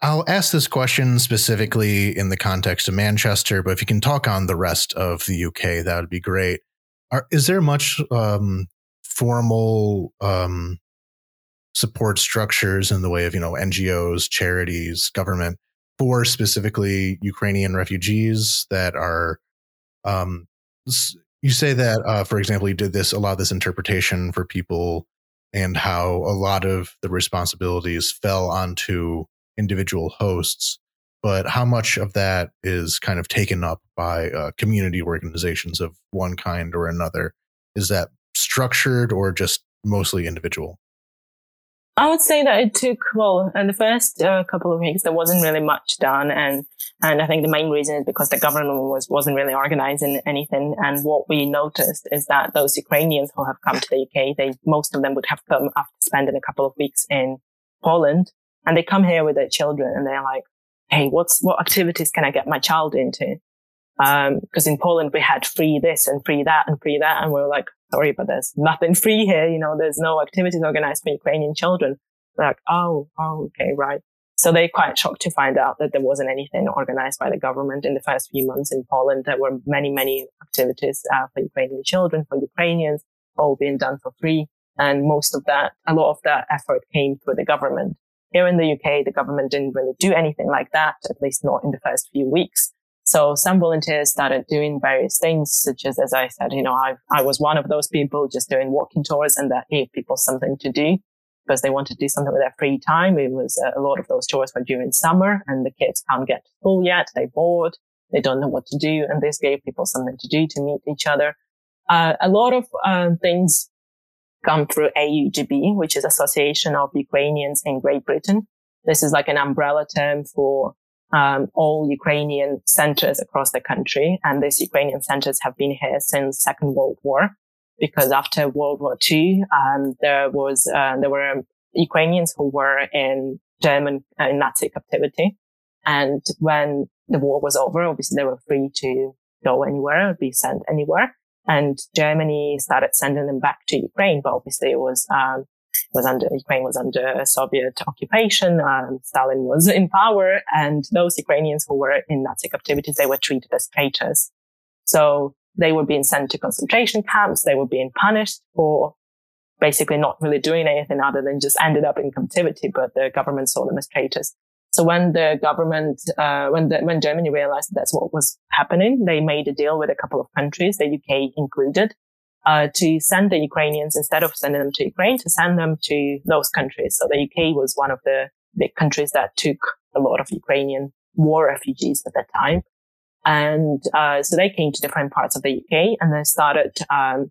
I'll ask this question specifically in the context of Manchester, but if you can talk on the rest of the UK, that would be great. Are, is there much um, formal um, support structures in the way of you know NGOs, charities, government for specifically Ukrainian refugees that are? Um, you say that, uh, for example, you did this a lot of this interpretation for people, and how a lot of the responsibilities fell onto individual hosts but how much of that is kind of taken up by uh, community organizations of one kind or another? Is that structured or just mostly individual? I would say that it took well in the first uh, couple of weeks there wasn't really much done, and and I think the main reason is because the government was wasn't really organizing anything. And what we noticed is that those Ukrainians who have come to the UK, they most of them would have come after spending a couple of weeks in Poland, and they come here with their children, and they're like, hey, what's what activities can I get my child into? Because um, in Poland we had free this and free that and free that, and we are like, sorry, but there's nothing free here. You know, there's no activities organized for Ukrainian children. We're like, oh, oh, okay, right. So they're quite shocked to find out that there wasn't anything organized by the government in the first few months in Poland. There were many, many activities uh, for Ukrainian children, for Ukrainians, all being done for free. And most of that, a lot of that effort came through the government. Here in the UK, the government didn't really do anything like that, at least not in the first few weeks. So some volunteers started doing various things, such as, as I said, you know, I, I was one of those people just doing walking tours and that gave people something to do because they wanted to do something with their free time. It was uh, a lot of those tours were during summer and the kids can't get to school yet. They're bored. They don't know what to do. And this gave people something to do to meet each other. Uh, a lot of um, things come through AUGB, which is Association of Ukrainians in Great Britain. This is like an umbrella term for um, all Ukrainian centers across the country. And these Ukrainian centers have been here since Second World War, because after World War II, um, there was uh, there were Ukrainians who were in German uh, in Nazi captivity, and when the war was over, obviously they were free to go anywhere, be sent anywhere and Germany started sending them back to Ukraine. But obviously, it was um, was under Ukraine was under Soviet occupation. Um, Stalin was in power, and those Ukrainians who were in Nazi captivities they were treated as traitors. So they were being sent to concentration camps. They were being punished for basically not really doing anything other than just ended up in captivity. But the government saw them as traitors. So when the government, uh, when the, when Germany realized that's what was happening, they made a deal with a couple of countries, the UK included, uh, to send the Ukrainians instead of sending them to Ukraine, to send them to those countries. So the UK was one of the big countries that took a lot of Ukrainian war refugees at that time. And uh, so they came to different parts of the UK and they started um,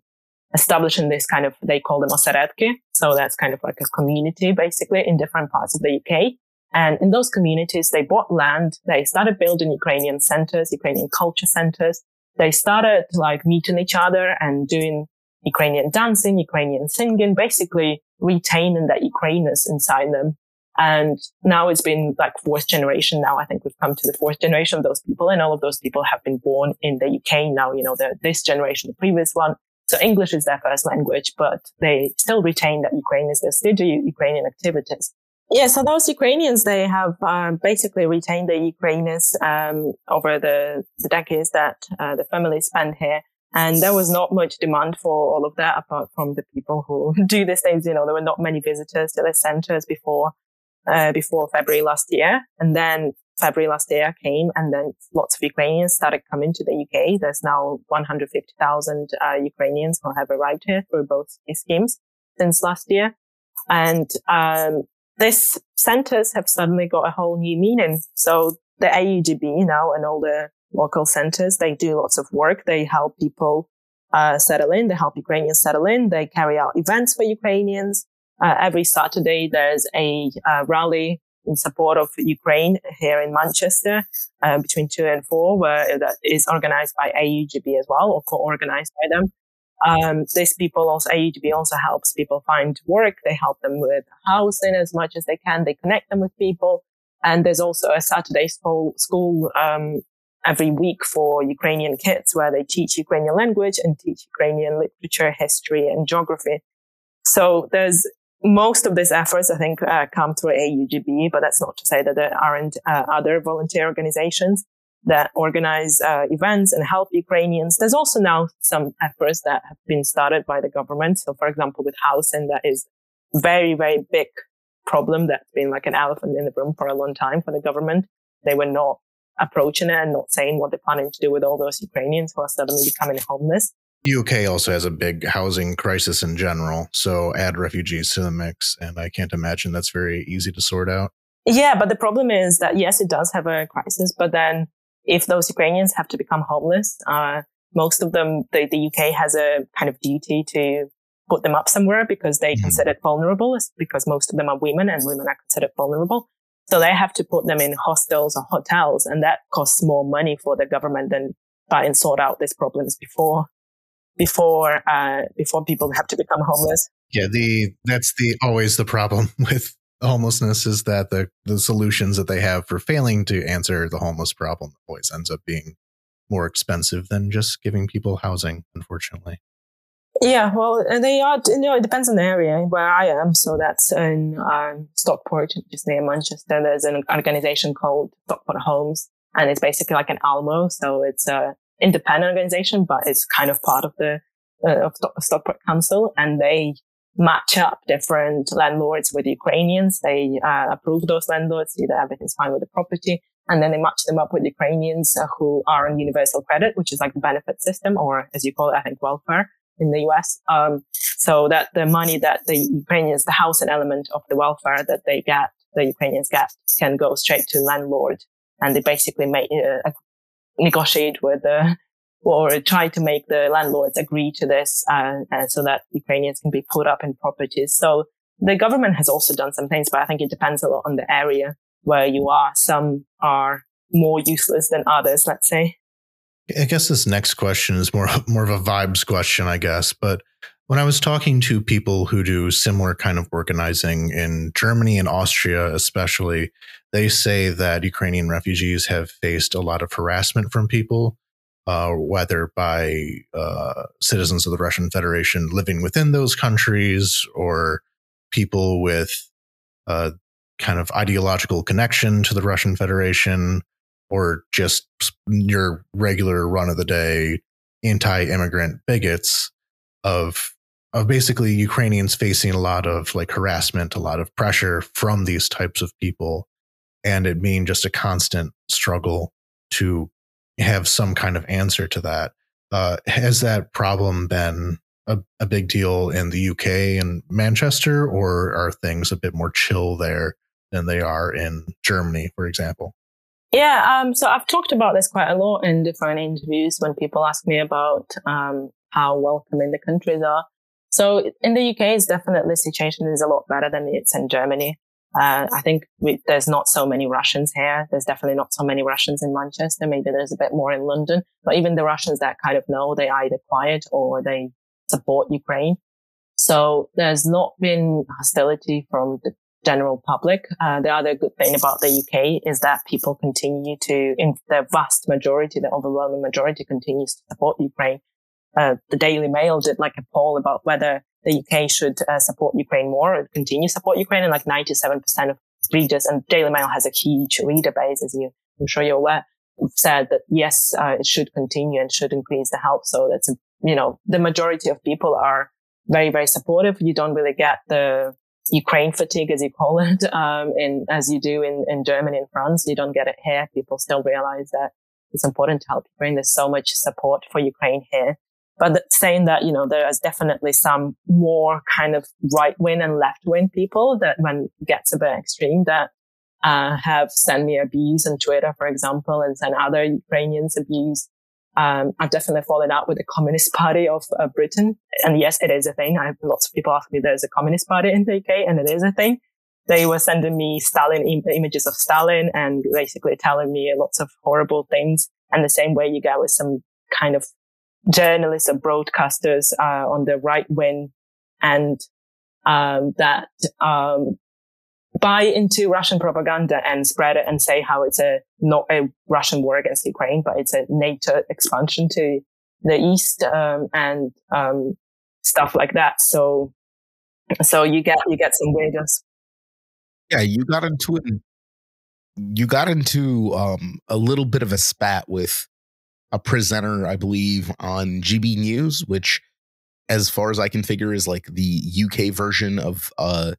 establishing this kind of, they call them oseretki. So that's kind of like a community basically in different parts of the UK. And in those communities, they bought land. They started building Ukrainian centers, Ukrainian culture centers. They started like meeting each other and doing Ukrainian dancing, Ukrainian singing, basically retaining that Ukrainers inside them. And now it's been like fourth generation. Now I think we've come to the fourth generation of those people and all of those people have been born in the UK now, you know, this generation, the previous one. So English is their first language, but they still retain that Ukrainians. They still do Ukrainian activities. Yeah, so those Ukrainians, they have um, basically retained the Ukrainians um, over the, the, decades that uh, the family spent here. And there was not much demand for all of that apart from the people who do these things. You know, there were not many visitors to the centers before, uh, before February last year. And then February last year came and then lots of Ukrainians started coming to the UK. There's now 150,000 uh, Ukrainians who have arrived here through both schemes since last year. And, um, these centers have suddenly got a whole new meaning. So the AUGB now and all the local centers, they do lots of work. They help people uh, settle in. They help Ukrainians settle in. They carry out events for Ukrainians. Uh, every Saturday, there's a uh, rally in support of Ukraine here in Manchester uh, between two and four, where that is organized by AUGB as well, or co-organized by them. Um, these people also, AUGB also helps people find work. They help them with housing as much as they can. They connect them with people. And there's also a Saturday school, school um, every week for Ukrainian kids where they teach Ukrainian language and teach Ukrainian literature, history, and geography. So there's most of these efforts, I think, uh, come through AUGB, but that's not to say that there aren't uh, other volunteer organizations that organize uh, events and help Ukrainians. There's also now some efforts that have been started by the government. So, for example, with housing, that is very, very big problem that's been like an elephant in the room for a long time for the government. They were not approaching it and not saying what they're planning to do with all those Ukrainians who are suddenly becoming homeless. UK also has a big housing crisis in general. So add refugees to the mix. And I can't imagine that's very easy to sort out. Yeah, but the problem is that yes, it does have a crisis, but then if those Ukrainians have to become homeless, uh, most of them, the, the, UK has a kind of duty to put them up somewhere because they mm-hmm. considered vulnerable, because most of them are women and women are considered vulnerable. So they have to put them in hostels or hotels and that costs more money for the government than and sort out these problems before, before, uh, before people have to become homeless. Yeah. The, that's the, always the problem with homelessness is that the the solutions that they have for failing to answer the homeless problem always ends up being more expensive than just giving people housing unfortunately. Yeah well they are you know it depends on the area where i am. So that's in um, stockport just near manchester. There's an organization called stockport homes and it's basically like an almo. So it's a independent organization but it's kind of part of the uh, of stockport council and they match up different landlords with Ukrainians. They uh, approve those landlords, see that everything's fine with the property. And then they match them up with Ukrainians uh, who are on universal credit, which is like the benefit system, or as you call it, I think welfare in the US. Um, so that the money that the Ukrainians, the housing element of the welfare that they get, the Ukrainians get, can go straight to landlord. And they basically make, uh, negotiate with the or try to make the landlords agree to this uh, so that Ukrainians can be put up in properties. So the government has also done some things, but I think it depends a lot on the area where you are. Some are more useless than others, let's say. I guess this next question is more more of a vibes question, I guess. But when I was talking to people who do similar kind of organizing in Germany and Austria, especially, they say that Ukrainian refugees have faced a lot of harassment from people uh, whether by uh, citizens of the Russian Federation living within those countries or people with a uh, kind of ideological connection to the Russian Federation or just your regular run of the day anti-immigrant bigots of of basically Ukrainians facing a lot of like harassment, a lot of pressure from these types of people, and it being just a constant struggle to have some kind of answer to that. Uh, has that problem been a, a, big deal in the UK and Manchester, or are things a bit more chill there than they are in Germany, for example? Yeah, um, so I've talked about this quite a lot in different interviews when people ask me about um, how welcoming the countries are. So in the UK, it's definitely the situation is a lot better than it's in Germany. Uh, I think we, there's not so many Russians here. There's definitely not so many Russians in Manchester. Maybe there's a bit more in London, but even the Russians that kind of know, they either quiet or they support Ukraine. So there's not been hostility from the general public. Uh, the other good thing about the UK is that people continue to, in the vast majority, the overwhelming majority continues to support Ukraine. Uh, the Daily Mail did like a poll about whether the UK should uh, support Ukraine more or continue support Ukraine, and like 97% of readers, and Daily Mail has a huge reader base, as you, I'm sure you're aware, said that yes, uh, it should continue and should increase the help. So that's, you know, the majority of people are very, very supportive. You don't really get the Ukraine fatigue, as you call it, um, in, as you do in, in Germany and France. You don't get it here. People still realize that it's important to help Ukraine. There's so much support for Ukraine here. But saying that, you know, there is definitely some more kind of right wing and left wing people that when it gets a bit extreme that uh, have sent me abuse on Twitter, for example, and sent other Ukrainians abuse. Um, I've definitely fallen out with the Communist Party of uh, Britain. And yes, it is a thing. I have lots of people ask me there's a Communist Party in the UK and it is a thing. They were sending me Stalin Im- images of Stalin and basically telling me lots of horrible things. And the same way you get with some kind of journalists or broadcasters uh, on the right wing and um, that um, buy into Russian propaganda and spread it and say how it's a not a Russian war against Ukraine, but it's a NATO expansion to the east um, and um, stuff like that. So, so you get you get some weirdness. Yeah, you got into it. You got into um, a little bit of a spat with a presenter, I believe, on GB News, which, as far as I can figure, is like the UK version of uh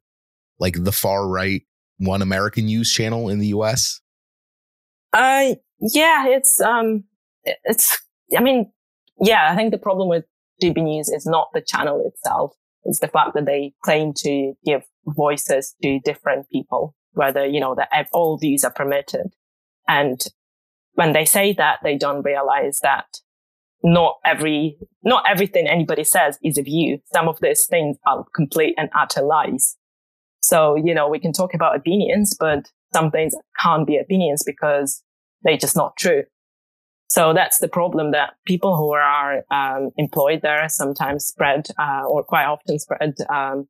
like the far right One American News channel in the US. Uh, yeah, it's um, it's. I mean, yeah, I think the problem with GB News is not the channel itself; it's the fact that they claim to give voices to different people, whether you know that all views are permitted, and when they say that, they don't realize that not every, not everything anybody says is a view. Some of these things are complete and utter lies. So, you know, we can talk about opinions, but some things can't be opinions because they're just not true. So that's the problem that people who are um, employed there sometimes spread, uh, or quite often spread um,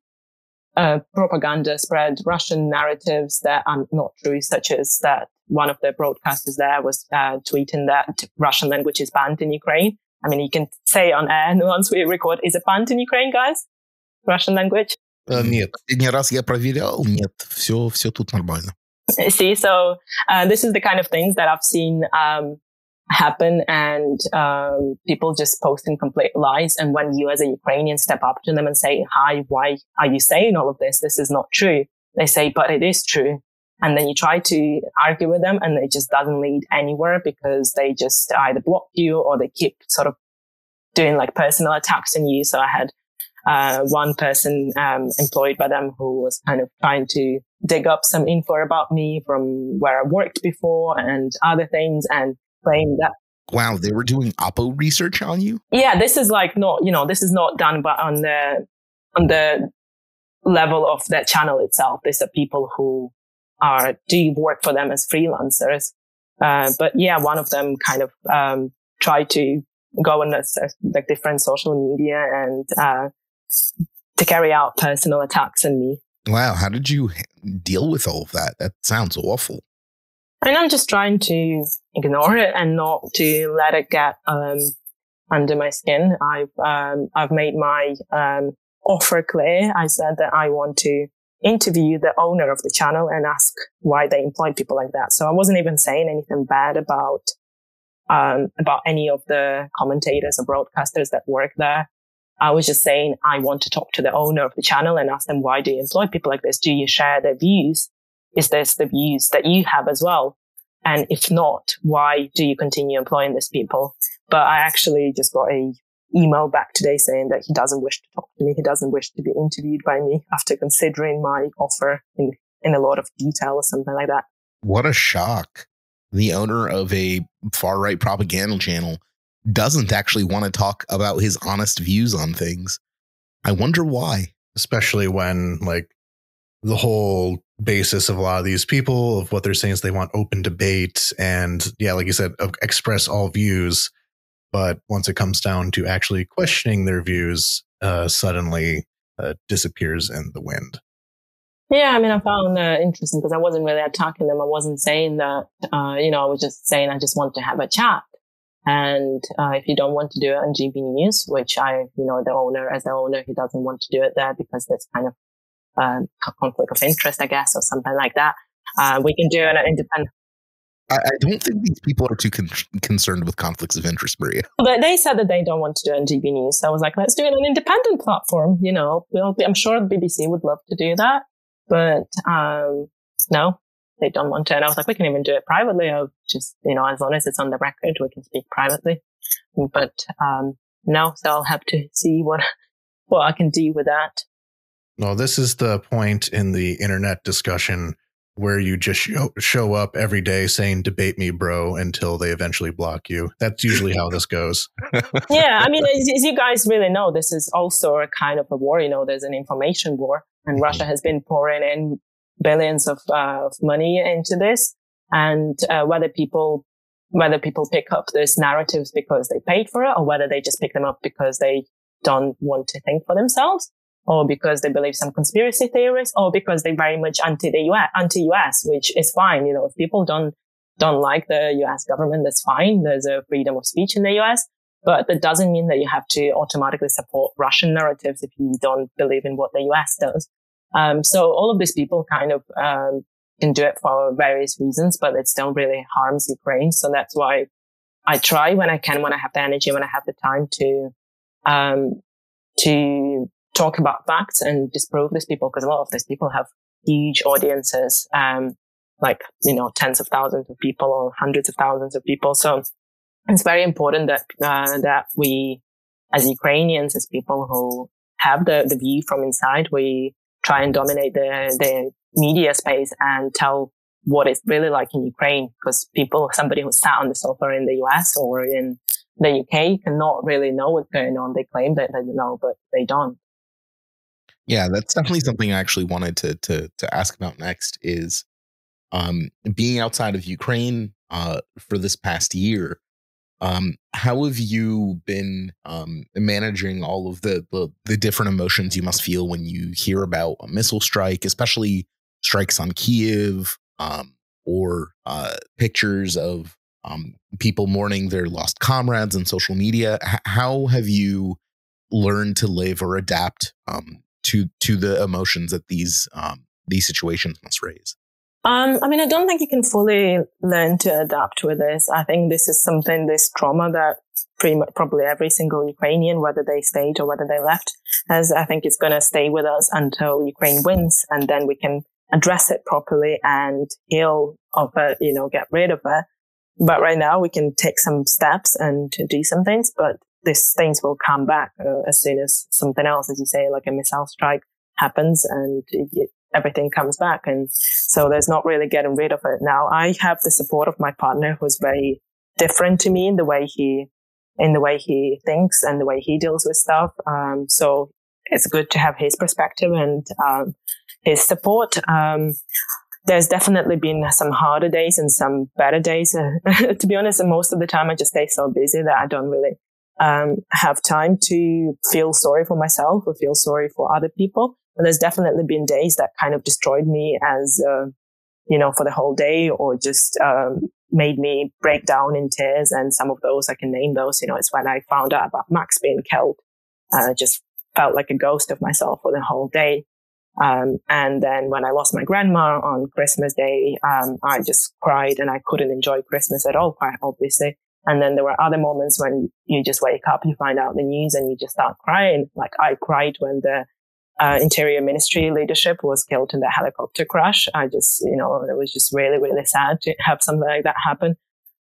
uh, propaganda, spread Russian narratives that are not true, such as that one of the broadcasters there was uh, tweeting that Russian language is banned in Ukraine. I mean, you can say on air once we record, is it banned in Ukraine, guys? Russian language? Uh, нет, последний раз я проверял, нет, все, все тут нормально. See, so uh, this is the kind of things that I've seen um, happen and um, people just posting complete lies. And when you as a Ukrainian step up to them and say, hi, why are you saying all of this? This is not true. They say, but it is true. And then you try to argue with them and it just doesn't lead anywhere because they just either block you or they keep sort of doing like personal attacks on you. So I had uh, one person um, employed by them who was kind of trying to dig up some info about me from where I worked before and other things and claim that. Wow, they were doing Oppo research on you. Yeah, this is like not you know this is not done but on the on the level of that channel itself. These are people who are do work for them as freelancers. Uh, but yeah, one of them kind of um, tried to go on like different social media and uh, to carry out personal attacks on me. Wow, how did you deal with all of that? That sounds awful. And I'm just trying to ignore it and not to let it get um, under my skin. I've um, I've made my um, offer clear. I said that I want to interview the owner of the channel and ask why they employ people like that. So I wasn't even saying anything bad about um, about any of the commentators or broadcasters that work there. I was just saying I want to talk to the owner of the channel and ask them why do you employ people like this? Do you share their views? Is this the views that you have as well? And if not, why do you continue employing these people? But I actually just got a email back today saying that he doesn't wish to talk to me. He doesn't wish to be interviewed by me after considering my offer in, in a lot of detail or something like that. What a shock. the owner of a far right propaganda channel, doesn't actually want to talk about his honest views on things. I wonder why. Especially when, like, the whole basis of a lot of these people of what they're saying is they want open debate and, yeah, like you said, express all views. But once it comes down to actually questioning their views, uh, suddenly uh, disappears in the wind. Yeah, I mean, I found uh, interesting because I wasn't really attacking them. I wasn't saying that, uh, you know, I was just saying I just want to have a chat. And uh, if you don't want to do it on GB News, which I, you know, the owner, as the owner, he doesn't want to do it there because there's kind of um, conflict of interest, I guess, or something like that. Uh, we can do it independent. I, I don't think these people are too con- concerned with conflicts of interest, Maria. But they said that they don't want to do it on GB News. So I was like, let's do it on an independent platform. You know, we'll be, I'm sure the BBC would love to do that, but um, no, they don't want to. And I was like, we can even do it privately. I'll just, you know, as long as it's on the record, we can speak privately. But um, no, so I'll have to see what what I can do with that. No, this is the point in the internet discussion where you just show, show up every day saying debate me bro until they eventually block you that's usually how this goes yeah i mean as, as, you guys really know this is also a kind of a war you know there's an information war and mm-hmm. russia has been pouring in billions of, uh, of money into this and uh, whether people whether people pick up these narratives because they paid for it or whether they just pick them up because they don't want to think for themselves or because they believe some conspiracy theories or because they're very much anti the US, anti US, which is fine. You know, if people don't, don't like the US government, that's fine. There's a freedom of speech in the US, but that doesn't mean that you have to automatically support Russian narratives if you don't believe in what the US does. Um, so all of these people kind of, um, can do it for various reasons, but it still really harms Ukraine. So that's why I try when I can, when I have the energy, when I have the time to, um, to talk about facts and disprove these people because a lot of these people have huge audiences, um, like, you know, tens of thousands of people or hundreds of thousands of people. So it's very important that, uh, that we, as Ukrainians, as people who have the, the view from inside, we try and dominate the, the media space and tell what it's really like in Ukraine because people, somebody who sat on the sofa in the US or in the UK cannot really know what's going on. They claim that they know, but they don't. Yeah, that's definitely something I actually wanted to to to ask about next is um being outside of Ukraine uh for this past year. Um how have you been um managing all of the, the the different emotions you must feel when you hear about a missile strike, especially strikes on Kiev um or uh pictures of um people mourning their lost comrades on social media. H- how have you learned to live or adapt um to to the emotions that these um, these situations must raise? Um, I mean, I don't think you can fully learn to adapt with this. I think this is something, this trauma that pretty much probably every single Ukrainian, whether they stayed or whether they left, has, I think it's going to stay with us until Ukraine wins. And then we can address it properly and heal of it, you know, get rid of it. But right now we can take some steps and do some things, but these things will come back uh, as soon as something else, as you say, like a missile strike happens and it, everything comes back. And so there's not really getting rid of it. Now I have the support of my partner who's very different to me in the way he, in the way he thinks and the way he deals with stuff. Um, so it's good to have his perspective and, um, his support. Um, there's definitely been some harder days and some better days. to be honest, most of the time I just stay so busy that I don't really um, have time to feel sorry for myself or feel sorry for other people. And there's definitely been days that kind of destroyed me as, uh, you know, for the whole day or just, um, made me break down in tears. And some of those I can name those, you know, it's when I found out about Max being killed. I uh, just felt like a ghost of myself for the whole day. Um, and then when I lost my grandma on Christmas Day, um, I just cried and I couldn't enjoy Christmas at all, quite obviously. And then there were other moments when you just wake up, you find out the news and you just start crying. Like I cried when the uh, interior ministry leadership was killed in the helicopter crash. I just, you know, it was just really, really sad to have something like that happen.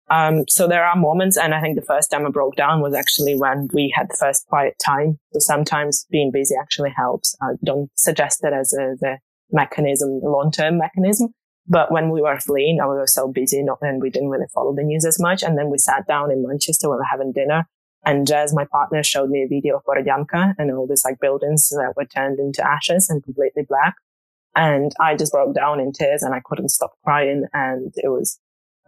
Um, so there are moments, and I think the first time I broke down was actually when we had the first quiet time. So sometimes being busy actually helps. I don't suggest it as a, as a mechanism, long-term mechanism, But when we were fleeing, we were so busy and we didn't really follow the news as much. And then we sat down in Manchester, we were having dinner. And Jazz, my partner, showed me a video of Borodyanka and all these like buildings that were turned into ashes and completely black. And I just broke down in tears and I couldn't stop crying. And it was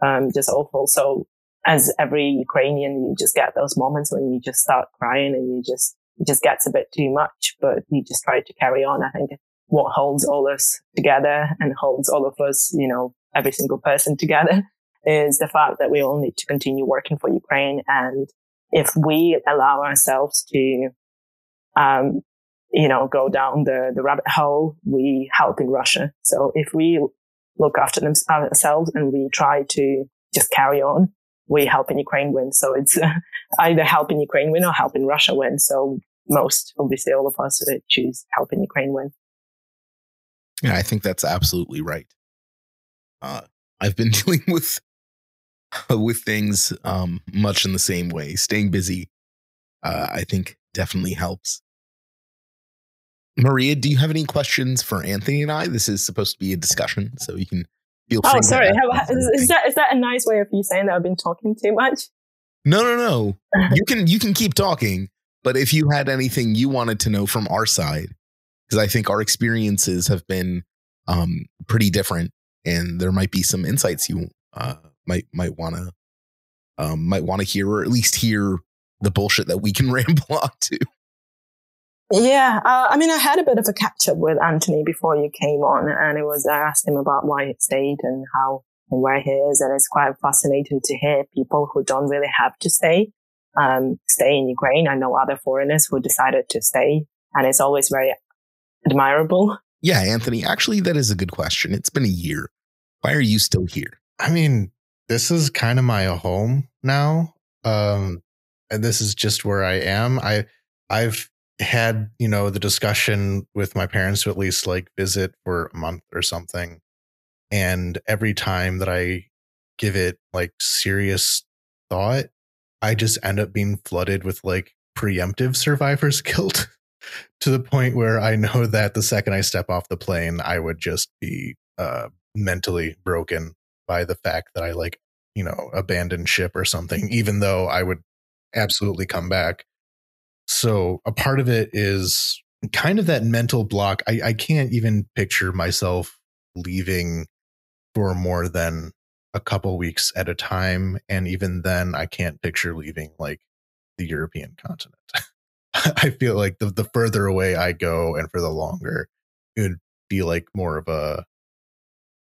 um, just awful. So as every Ukrainian, you just get those moments when you just start crying and you just, it just gets a bit too much, but you just try to carry on. I think what holds all of us together and holds all of us, you know, every single person together is the fact that we all need to continue working for Ukraine. And if we allow ourselves to, um, you know, go down the, the rabbit hole, we help in Russia. So if we look after them, ourselves and we try to just carry on, we help in Ukraine win. So it's uh, either helping Ukraine win or helping Russia win. So most, obviously, all of us choose helping Ukraine win. Yeah, I think that's absolutely right. Uh, I've been dealing with with things um, much in the same way. Staying busy, uh, I think, definitely helps. Maria, do you have any questions for Anthony and I? This is supposed to be a discussion, so you can feel free. Oh, sorry. is, is, that is that a nice way of you saying that I've been talking too much? No, no, no. you can you can keep talking, but if you had anything you wanted to know from our side, because I think our experiences have been um, pretty different, and there might be some insights you uh, might might want to um, might want to hear, or at least hear the bullshit that we can ramble on to. Yeah, uh, I mean, I had a bit of a catch up with Anthony before you came on, and it was I asked him about why he stayed and how and where he is, and it's quite fascinating to hear people who don't really have to stay um, stay in Ukraine. I know other foreigners who decided to stay, and it's always very admirable. Yeah, Anthony, actually, that is a good question. It's been a year. Why are you still here? I mean, this is kind of my home now. Um, and this is just where I am. I, I've had, you know, the discussion with my parents to at least like visit for a month or something. And every time that I give it like serious thought, I just end up being flooded with like preemptive survivor's guilt to the point where I know that the second I step off the plane, I would just be uh, mentally broken by the fact that I like, you know, abandoned ship or something, even though I would absolutely come back. So a part of it is kind of that mental block. I, I can't even picture myself leaving for more than a couple weeks at a time. And even then, I can't picture leaving like the European continent. I feel like the the further away I go and for the longer, it would be like more of a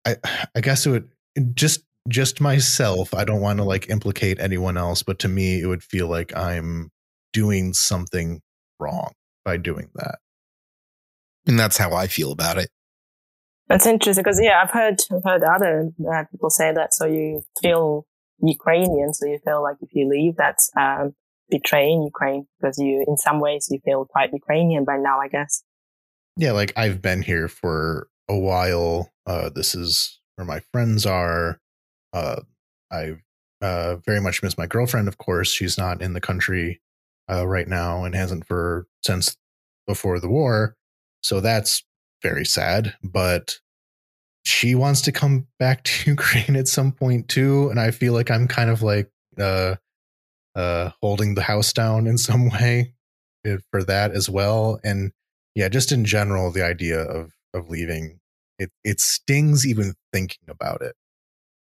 I I guess it would just just myself. I don't want to like implicate anyone else, but to me it would feel like I'm doing something wrong by doing that. And that's how I feel about it. That's interesting because yeah, I've heard I've heard other uh, people say that. So you feel Ukrainian, so you feel like if you leave, that's um, betraying Ukraine because you, in some ways, you feel quite Ukrainian by now, I guess. Yeah, like I've been here for a while. Uh, this is where my friends are. Uh, I uh, very much miss my girlfriend. Of course, she's not in the country uh, right now and hasn't for since before the war. So that's very sad. But she wants to come back to Ukraine at some point too, and I feel like I'm kind of like uh, uh, holding the house down in some way eh, for that as well. And yeah, just in general, the idea of of leaving it it stings even thinking about it.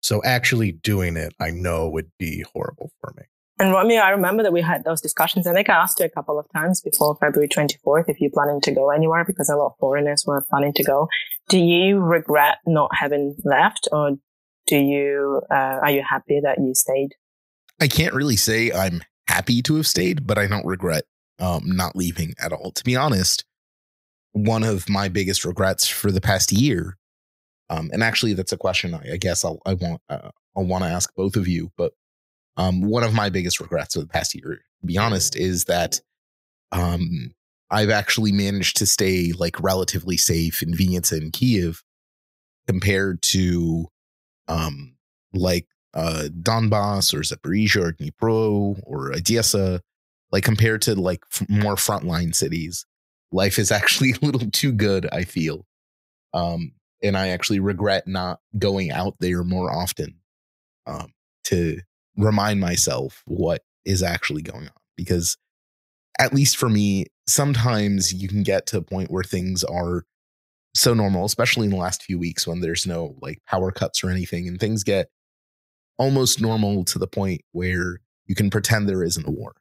So actually doing it, I know would be horrible for me. And Romeo, I remember that we had those discussions. I think I asked you a couple of times before February 24th if you're planning to go anywhere because a lot of foreigners were planning to go. Do you regret not having left or do you, uh, are you happy that you stayed? I can't really say I'm happy to have stayed, but I don't regret um, not leaving at all. To be honest, one of my biggest regrets for the past year, um, and actually that's a question I, I guess I'll, I want uh, I want to ask both of you, but um, one of my biggest regrets of the past year, to be honest, is that um, I've actually managed to stay like relatively safe in Vinnytsia and Kiev compared to um, like uh, Donbass or Zaporizhia or Dnipro or Odessa, like compared to like f- more frontline cities, life is actually a little too good. I feel. Um, and I actually regret not going out there more often um, to remind myself what is actually going on. Because, at least for me, sometimes you can get to a point where things are so normal, especially in the last few weeks when there's no like power cuts or anything, and things get almost normal to the point where you can pretend there isn't a war.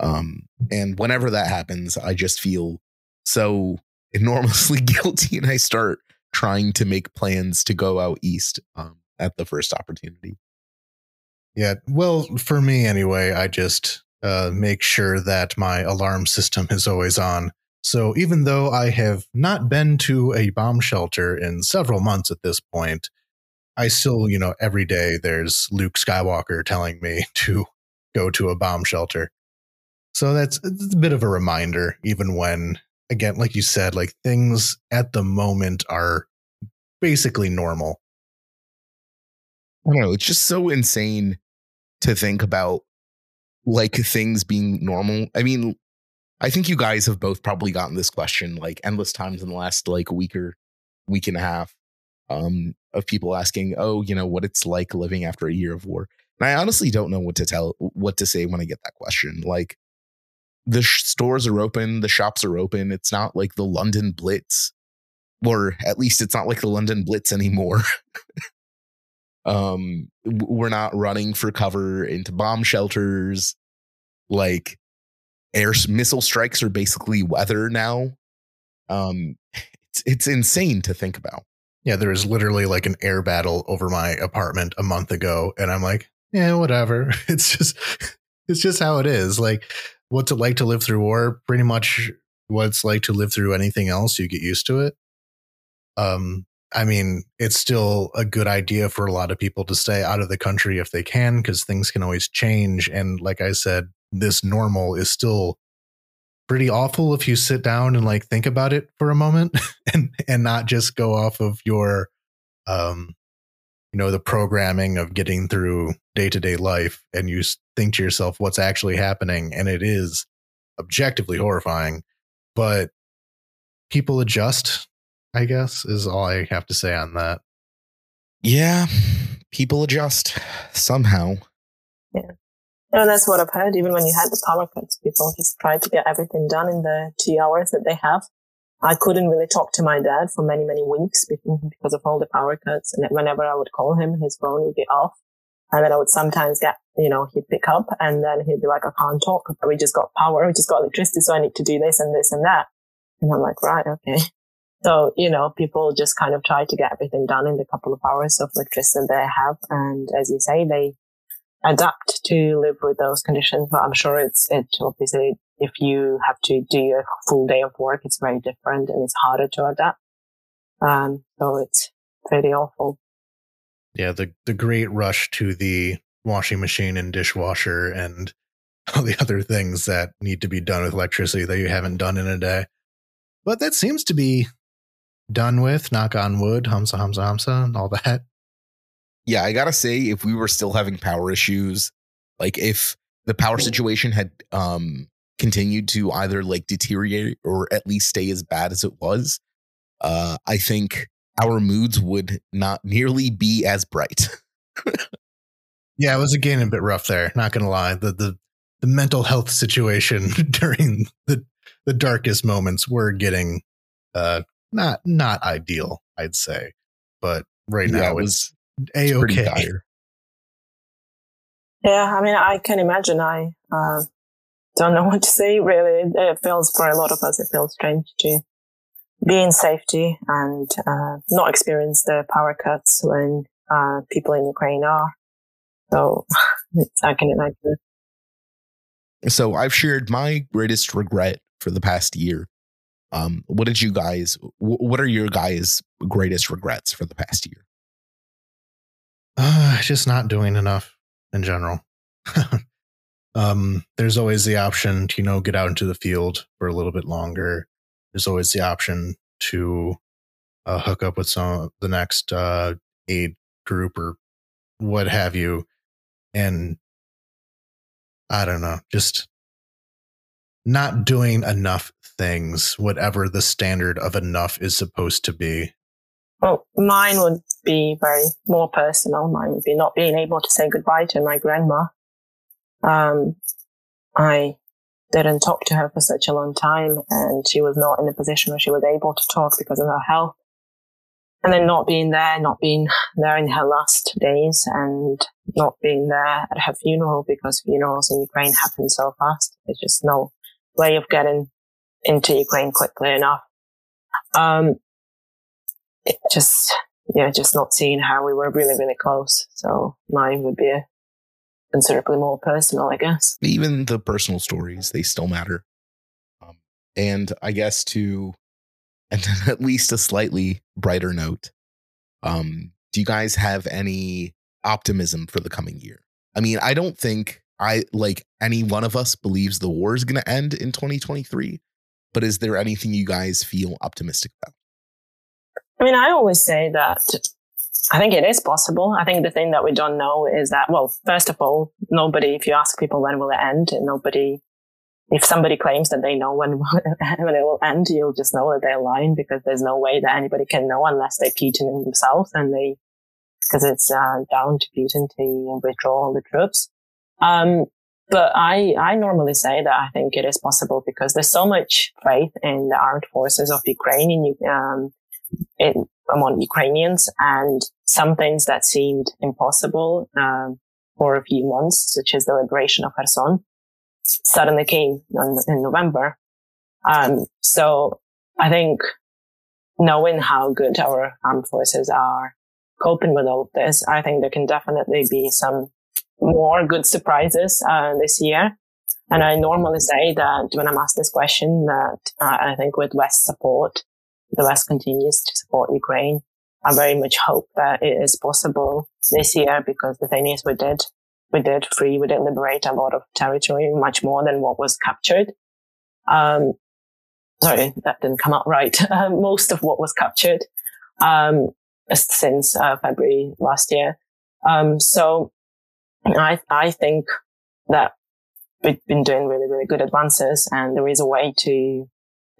Um, and whenever that happens, I just feel so enormously guilty and I start trying to make plans to go out east um, at the first opportunity. Yeah. Well, for me anyway, I just uh, make sure that my alarm system is always on. So even though I have not been to a bomb shelter in several months at this point, I still, you know, every day there's Luke Skywalker telling me to go to a bomb shelter. So that's a bit of a reminder, even when, again, like you said, like things at the moment are basically normal. I don't know. It's just so insane to think about like things being normal. I mean, I think you guys have both probably gotten this question like endless times in the last like week or week and a half um, of people asking, oh, you know, what it's like living after a year of war. And I honestly don't know what to tell, what to say when I get that question. Like, the sh- stores are open, the shops are open. It's not like the London Blitz, or at least it's not like the London Blitz anymore. um, we're not running for cover into bomb shelters. Like, air missile strikes are basically weather now. Um, it's it's insane to think about. Yeah, there was literally like an air battle over my apartment a month ago, and I'm like, yeah, whatever. It's just it's just how it is. Like, what's it like to live through war? Pretty much what's like to live through anything else. You get used to it. Um, I mean, it's still a good idea for a lot of people to stay out of the country if they can, because things can always change. And like I said, this normal is still pretty awful if you sit down and like think about it for a moment and and not just go off of your um you know the programming of getting through day-to-day life and you think to yourself what's actually happening and it is objectively horrifying but people adjust i guess is all i have to say on that. Yeah people adjust somehow. Yeah and that's what I've heard. Even when you had the power cuts, people just tried to get everything done in the two hours that they have. I couldn't really talk to my dad for many, many weeks because of all the power cuts. And whenever I would call him, his phone would be off. And then I would sometimes get, you know, he'd pick up and then he'd be like, I can't talk. We just got power. We just got electricity. So I need to do this and this and that. And I'm like, right. Okay. So, you know, people just kind of try to get everything done in the couple of hours of electricity that they have. And as you say, they adapt to live with those conditions. But I'm sure it's, it obviously, if you have to do a full day of work, it's very different and it's harder to adapt. Um, so it's pretty awful. Yeah. The, the great rush to the washing machine and dishwasher and all the other things that need to be done with electricity that you haven't done in a day. But that seems to be done with, knock on wood, hamsa, hamsa, hamsa, and all that yeah, I gotta say, if we were still having power issues, like if the power situation had um continued to either like deteriorate or at least stay as bad as it was, uh, I think our moods would not nearly be as bright. yeah, it was again a bit rough there. Not gonna lie, the the the mental health situation during the the darkest moments were getting uh not not ideal, I'd say, but right now yeah, it was a okay. Yeah, I mean, I can imagine. I uh, don't know what to say. Really, it feels for a lot of us. It feels strange to be in safety and uh, not experience the power cuts when uh, people in Ukraine are. So I can imagine. So I've shared my greatest regret for the past year. Um, what did you guys? What are your guys' greatest regrets for the past year? Uh, just not doing enough in general. um, there's always the option to, you know, get out into the field for a little bit longer. There's always the option to uh, hook up with some the next uh, aid group or what have you. And I don't know, just not doing enough things, whatever the standard of enough is supposed to be. Well, mine would be very more personal. Mine would be not being able to say goodbye to my grandma. Um, I didn't talk to her for such a long time and she was not in a position where she was able to talk because of her health. And then not being there, not being there in her last days and not being there at her funeral because funerals in Ukraine happen so fast. There's just no way of getting into Ukraine quickly enough. Um, it just, yeah, just not seeing how we were really, really close. So mine would be considerably more personal, I guess. Even the personal stories, they still matter. Um, and I guess to, and at least a slightly brighter note, um, do you guys have any optimism for the coming year? I mean, I don't think I like any one of us believes the war is going to end in 2023, but is there anything you guys feel optimistic about? I mean, I always say that I think it is possible. I think the thing that we don't know is that, well, first of all, nobody, if you ask people when will it end, nobody, if somebody claims that they know when, when it will end, you'll just know that they're lying because there's no way that anybody can know unless they're Putin themselves and they, because it's uh, down to Putin to withdraw all the troops. Um, but I, I normally say that I think it is possible because there's so much faith in the armed forces of Ukraine in, um, in, among Ukrainians and some things that seemed impossible um, for a few months, such as the liberation of Kherson, suddenly came in, November. Um, so I think knowing how good our armed forces are coping with all of this, I think there can definitely be some more good surprises uh, this year. And I normally say that when I'm asked this question, that uh, I think with West support, the West continues to support Ukraine. I very much hope that it is possible this year because the thing is we did, we did free, we did liberate a lot of territory, much more than what was captured. Um, sorry, that didn't come out right. Uh, most of what was captured, um, since uh, February last year. Um, so I, I think that we've been doing really, really good advances and there is a way to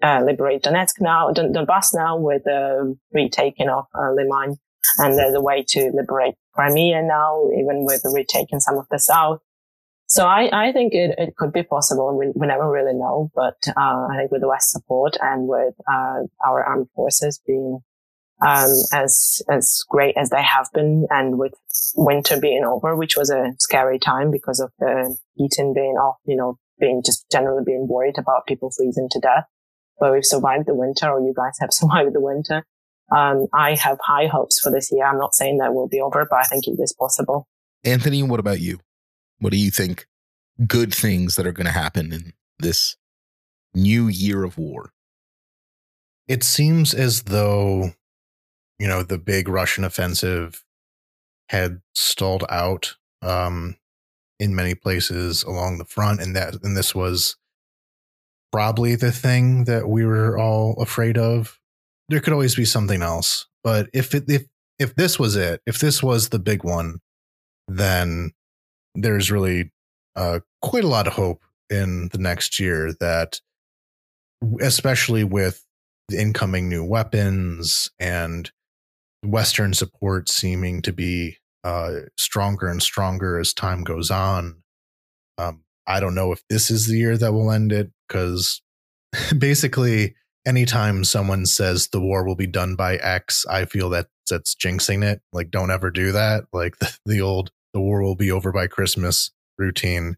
uh, liberate Donetsk now, Don- Donbass now with the retaking of uh, Liman. And there's a way to liberate Crimea now, even with the retaking some of the south. So I, I think it, it could be possible. We, we never really know, but uh, I think with the West support and with uh, our armed forces being um, as as great as they have been, and with winter being over, which was a scary time because of the heating being off, you know, being just generally being worried about people freezing to death but we've survived the winter or you guys have survived the winter. Um, I have high hopes for this year. I'm not saying that will be over, but I think it is possible. Anthony, what about you? What do you think good things that are going to happen in this new year of war? It seems as though, you know, the big Russian offensive had stalled out um, in many places along the front, and that and this was probably the thing that we were all afraid of. There could always be something else, but if it, if if this was it, if this was the big one, then there's really uh, quite a lot of hope in the next year that, especially with the incoming new weapons and Western support seeming to be uh, stronger and stronger as time goes on. Um, I don't know if this is the year that will end it because basically anytime someone says the war will be done by X, I feel that that's jinxing it. Like, don't ever do that. Like the, the old the war will be over by Christmas routine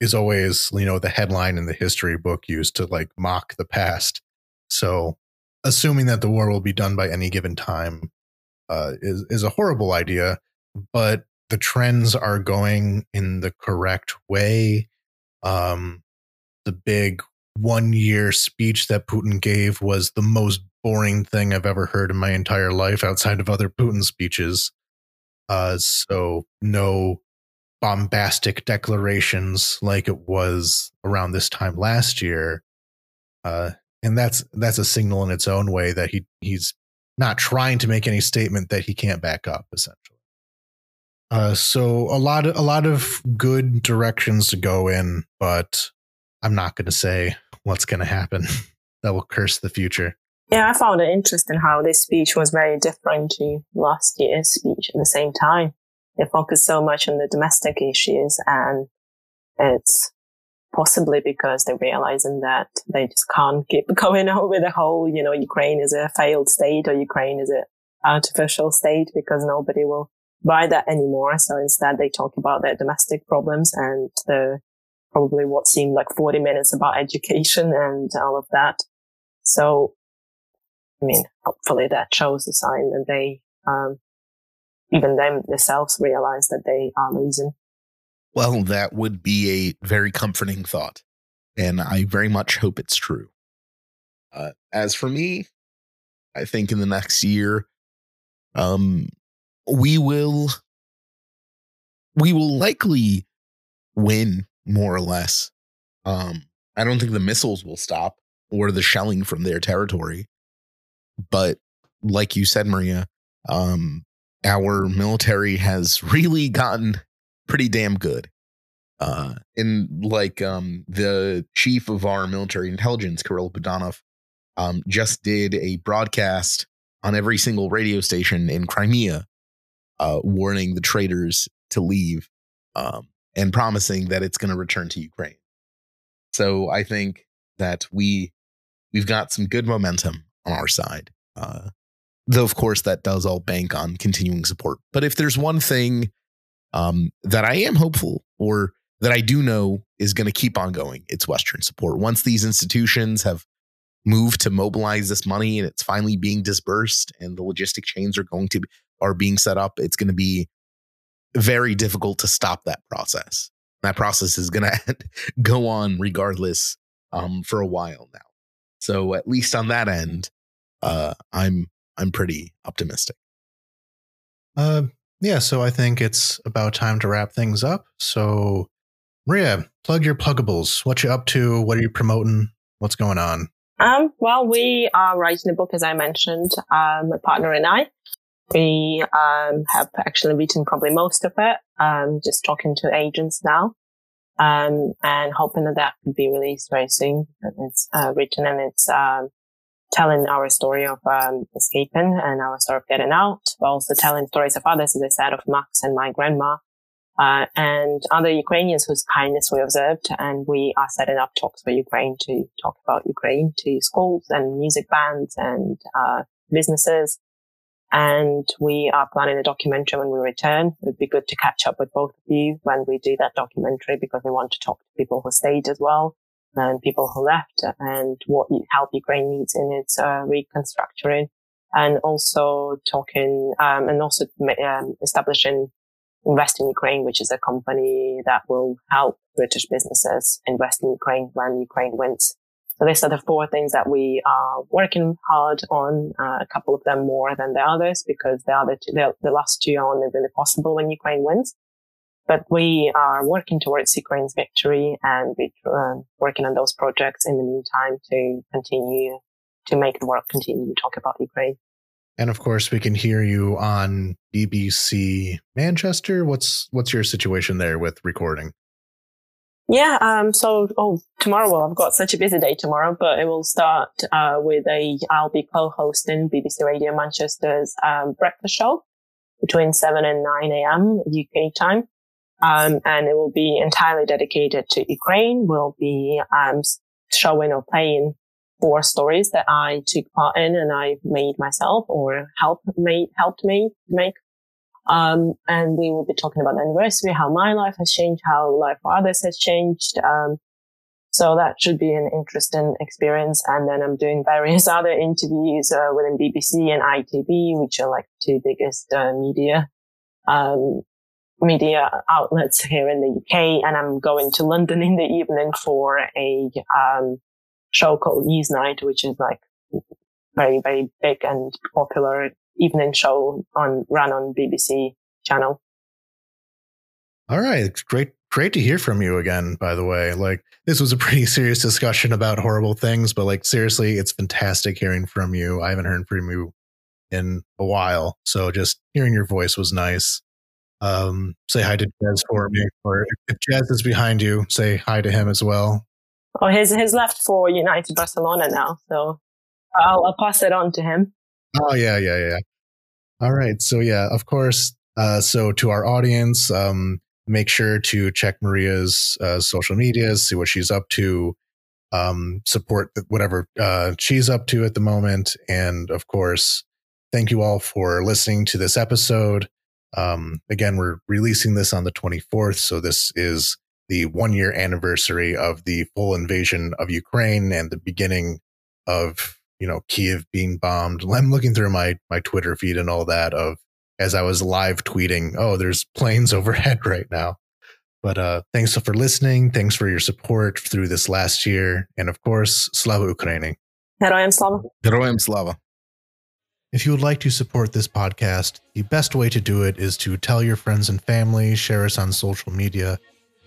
is always, you know, the headline in the history book used to like mock the past. So assuming that the war will be done by any given time uh, is is a horrible idea. But the trends are going in the correct way. Um, the big one year speech that Putin gave was the most boring thing I've ever heard in my entire life outside of other Putin speeches. Uh, so no bombastic declarations like it was around this time last year. Uh, and that's that's a signal in its own way that he he's not trying to make any statement that he can't back up essentially. Uh, so a lot of a lot of good directions to go in, but I'm not going to say what's going to happen. that will curse the future. Yeah, I found it interesting how this speech was very different to last year's speech at the same time. It focused so much on the domestic issues and it's possibly because they're realizing that they just can't keep going on with the whole, you know, Ukraine is a failed state or Ukraine is an artificial state because nobody will buy that anymore. So instead they talk about their domestic problems and the probably what seemed like 40 minutes about education and all of that. So, I mean, hopefully that shows the sign that they, um, even them themselves realize that they are losing. Well, that would be a very comforting thought. And I very much hope it's true. Uh, as for me, I think in the next year, um, we will we will likely win more or less. Um, I don't think the missiles will stop or the shelling from their territory. But like you said, Maria, um, our military has really gotten pretty damn good. Uh, and like um, the chief of our military intelligence, Kirill Budanov, um, just did a broadcast on every single radio station in Crimea, uh, warning the traitors to leave um, and promising that it's going to return to Ukraine. So I think that we we've got some good momentum on our side. Uh, though, of course, that does all bank on continuing support. But if there's one thing um, that I am hopeful or that I do know is going to keep on going, it's Western support. Once these institutions have moved to mobilize this money and it's finally being dispersed and the logistic chains are going to be, are being set up, it's going to be very difficult to stop that process. That process is going to go on regardless um, for a while now. So at least on that end, uh, I'm I'm pretty optimistic. Uh, yeah. So I think it's about time to wrap things up. So, Maria, plug your pluggables. What you up to? What are you promoting? What's going on? Um, well, we are writing a book, as I mentioned, um, my partner and I. We um, have actually written probably most of it, um, just talking to agents now, um, and hoping that that could be released very soon. It's uh, written and it's um, telling our story of um, escaping and our story of getting out, but also telling stories of others, as I said, of Max and my grandma, uh, and other Ukrainians whose kindness we observed. And we are setting up talks for Ukraine to talk about Ukraine to schools and music bands and uh, businesses and we are planning a documentary when we return. It would be good to catch up with both of you when we do that documentary because we want to talk to people who stayed as well and people who left and what help Ukraine needs in its uh, reconstructing and also talking um, and also um, establishing Invest in Ukraine, which is a company that will help British businesses invest in Ukraine when Ukraine wins. So these are the four things that we are working hard on. Uh, a couple of them more than the others because the other two, the, the last two are only really possible when Ukraine wins. But we are working towards Ukraine's victory and we're uh, working on those projects in the meantime to continue to make the world continue to talk about Ukraine. And of course, we can hear you on BBC Manchester. What's what's your situation there with recording? Yeah. Um, so, oh, tomorrow, well, I've got such a busy day tomorrow, but it will start, uh, with a, I'll be co-hosting BBC Radio Manchester's, um, breakfast show between 7 and 9 a.m. UK time. Um, and it will be entirely dedicated to Ukraine. We'll be, um, showing or playing four stories that I took part in and I made myself or helped made, helped me make um, and we will be talking about the anniversary, how my life has changed, how life for others has changed. Um, so that should be an interesting experience. And then I'm doing various other interviews uh, within BBC and ITV, which are like two biggest uh, media um, media outlets here in the UK. And I'm going to London in the evening for a um, show called Newsnight, which is like very very big and popular evening show on run on BBC channel. All right, great great to hear from you again by the way. Like this was a pretty serious discussion about horrible things, but like seriously, it's fantastic hearing from you. I haven't heard from you in a while, so just hearing your voice was nice. Um, say hi to Jez for me, or if Jez is behind you, say hi to him as well. Oh, he's he's left for United Barcelona now, so I'll, I'll pass it on to him. Oh yeah, yeah, yeah. All right. So yeah, of course. Uh, so to our audience, um, make sure to check Maria's uh, social medias, see what she's up to, um, support whatever uh, she's up to at the moment, and of course, thank you all for listening to this episode. Um, again, we're releasing this on the 24th, so this is the one year anniversary of the full invasion of Ukraine and the beginning of you know Kiev being bombed. I'm looking through my my Twitter feed and all that of as I was live tweeting, oh, there's planes overhead right now. But uh, thanks for listening. Thanks for your support through this last year, and of course, Slava Ukraini. Heroyam Slava. Heroyam Slava. If you would like to support this podcast, the best way to do it is to tell your friends and family, share us on social media,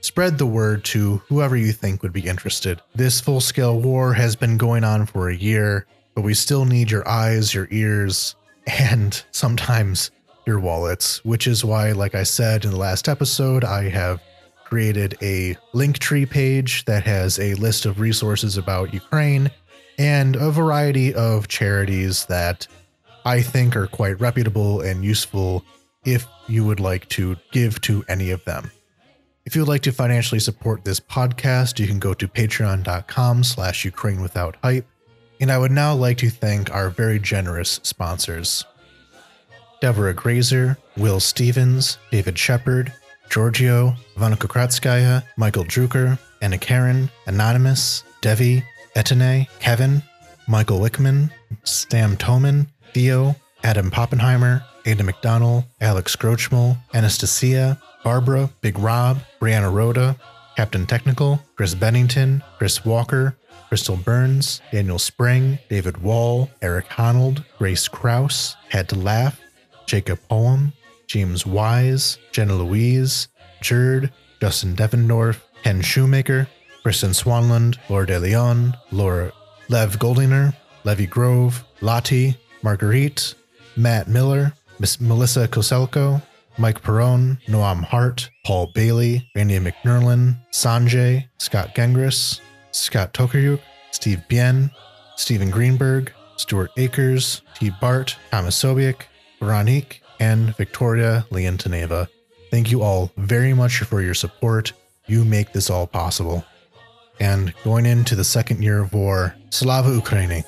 spread the word to whoever you think would be interested. This full scale war has been going on for a year, but we still need your eyes, your ears, and sometimes your wallets, which is why, like I said in the last episode, I have created a Linktree page that has a list of resources about Ukraine and a variety of charities that I think are quite reputable and useful if you would like to give to any of them. If you would like to financially support this podcast, you can go to patreon.com slash Ukraine without hype. And I would now like to thank our very generous sponsors. Deborah Grazer, Will Stevens, David Shepard, Giorgio, Vanika Kratskaya, Michael Drucker, Anna Karen, Anonymous, Devi, Etene, Kevin, Michael Wickman, Stam Toman, Theo, Adam Poppenheimer, Ada McDonald, Alex Grochmal, Anastasia, Barbara, Big Rob, Brianna Rhoda, Captain Technical, Chris Bennington, Chris Walker, Crystal Burns, Daniel Spring, David Wall, Eric Honold, Grace Kraus, Had to Laugh, Jacob Poem, James Wise, Jenna Louise, Jerd, Justin Devendorf, Ken Shoemaker, Kristen Swanland, Laura De Leon, Laura Lev Goldiner, Levy Grove, Lottie, Marguerite, Matt Miller, Miss Melissa Koselko, Mike Perone, Noam Hart, Paul Bailey, Randy McNerlin, Sanjay, Scott Gengris, Scott Tokaryuk, Steve Bien, Stephen Greenberg, Stuart Akers, T. Bart, Thomas Sobiek, Veronique, and Victoria Leontineva. Thank you all very much for your support. You make this all possible. And going into the second year of war, Slava Ukraini.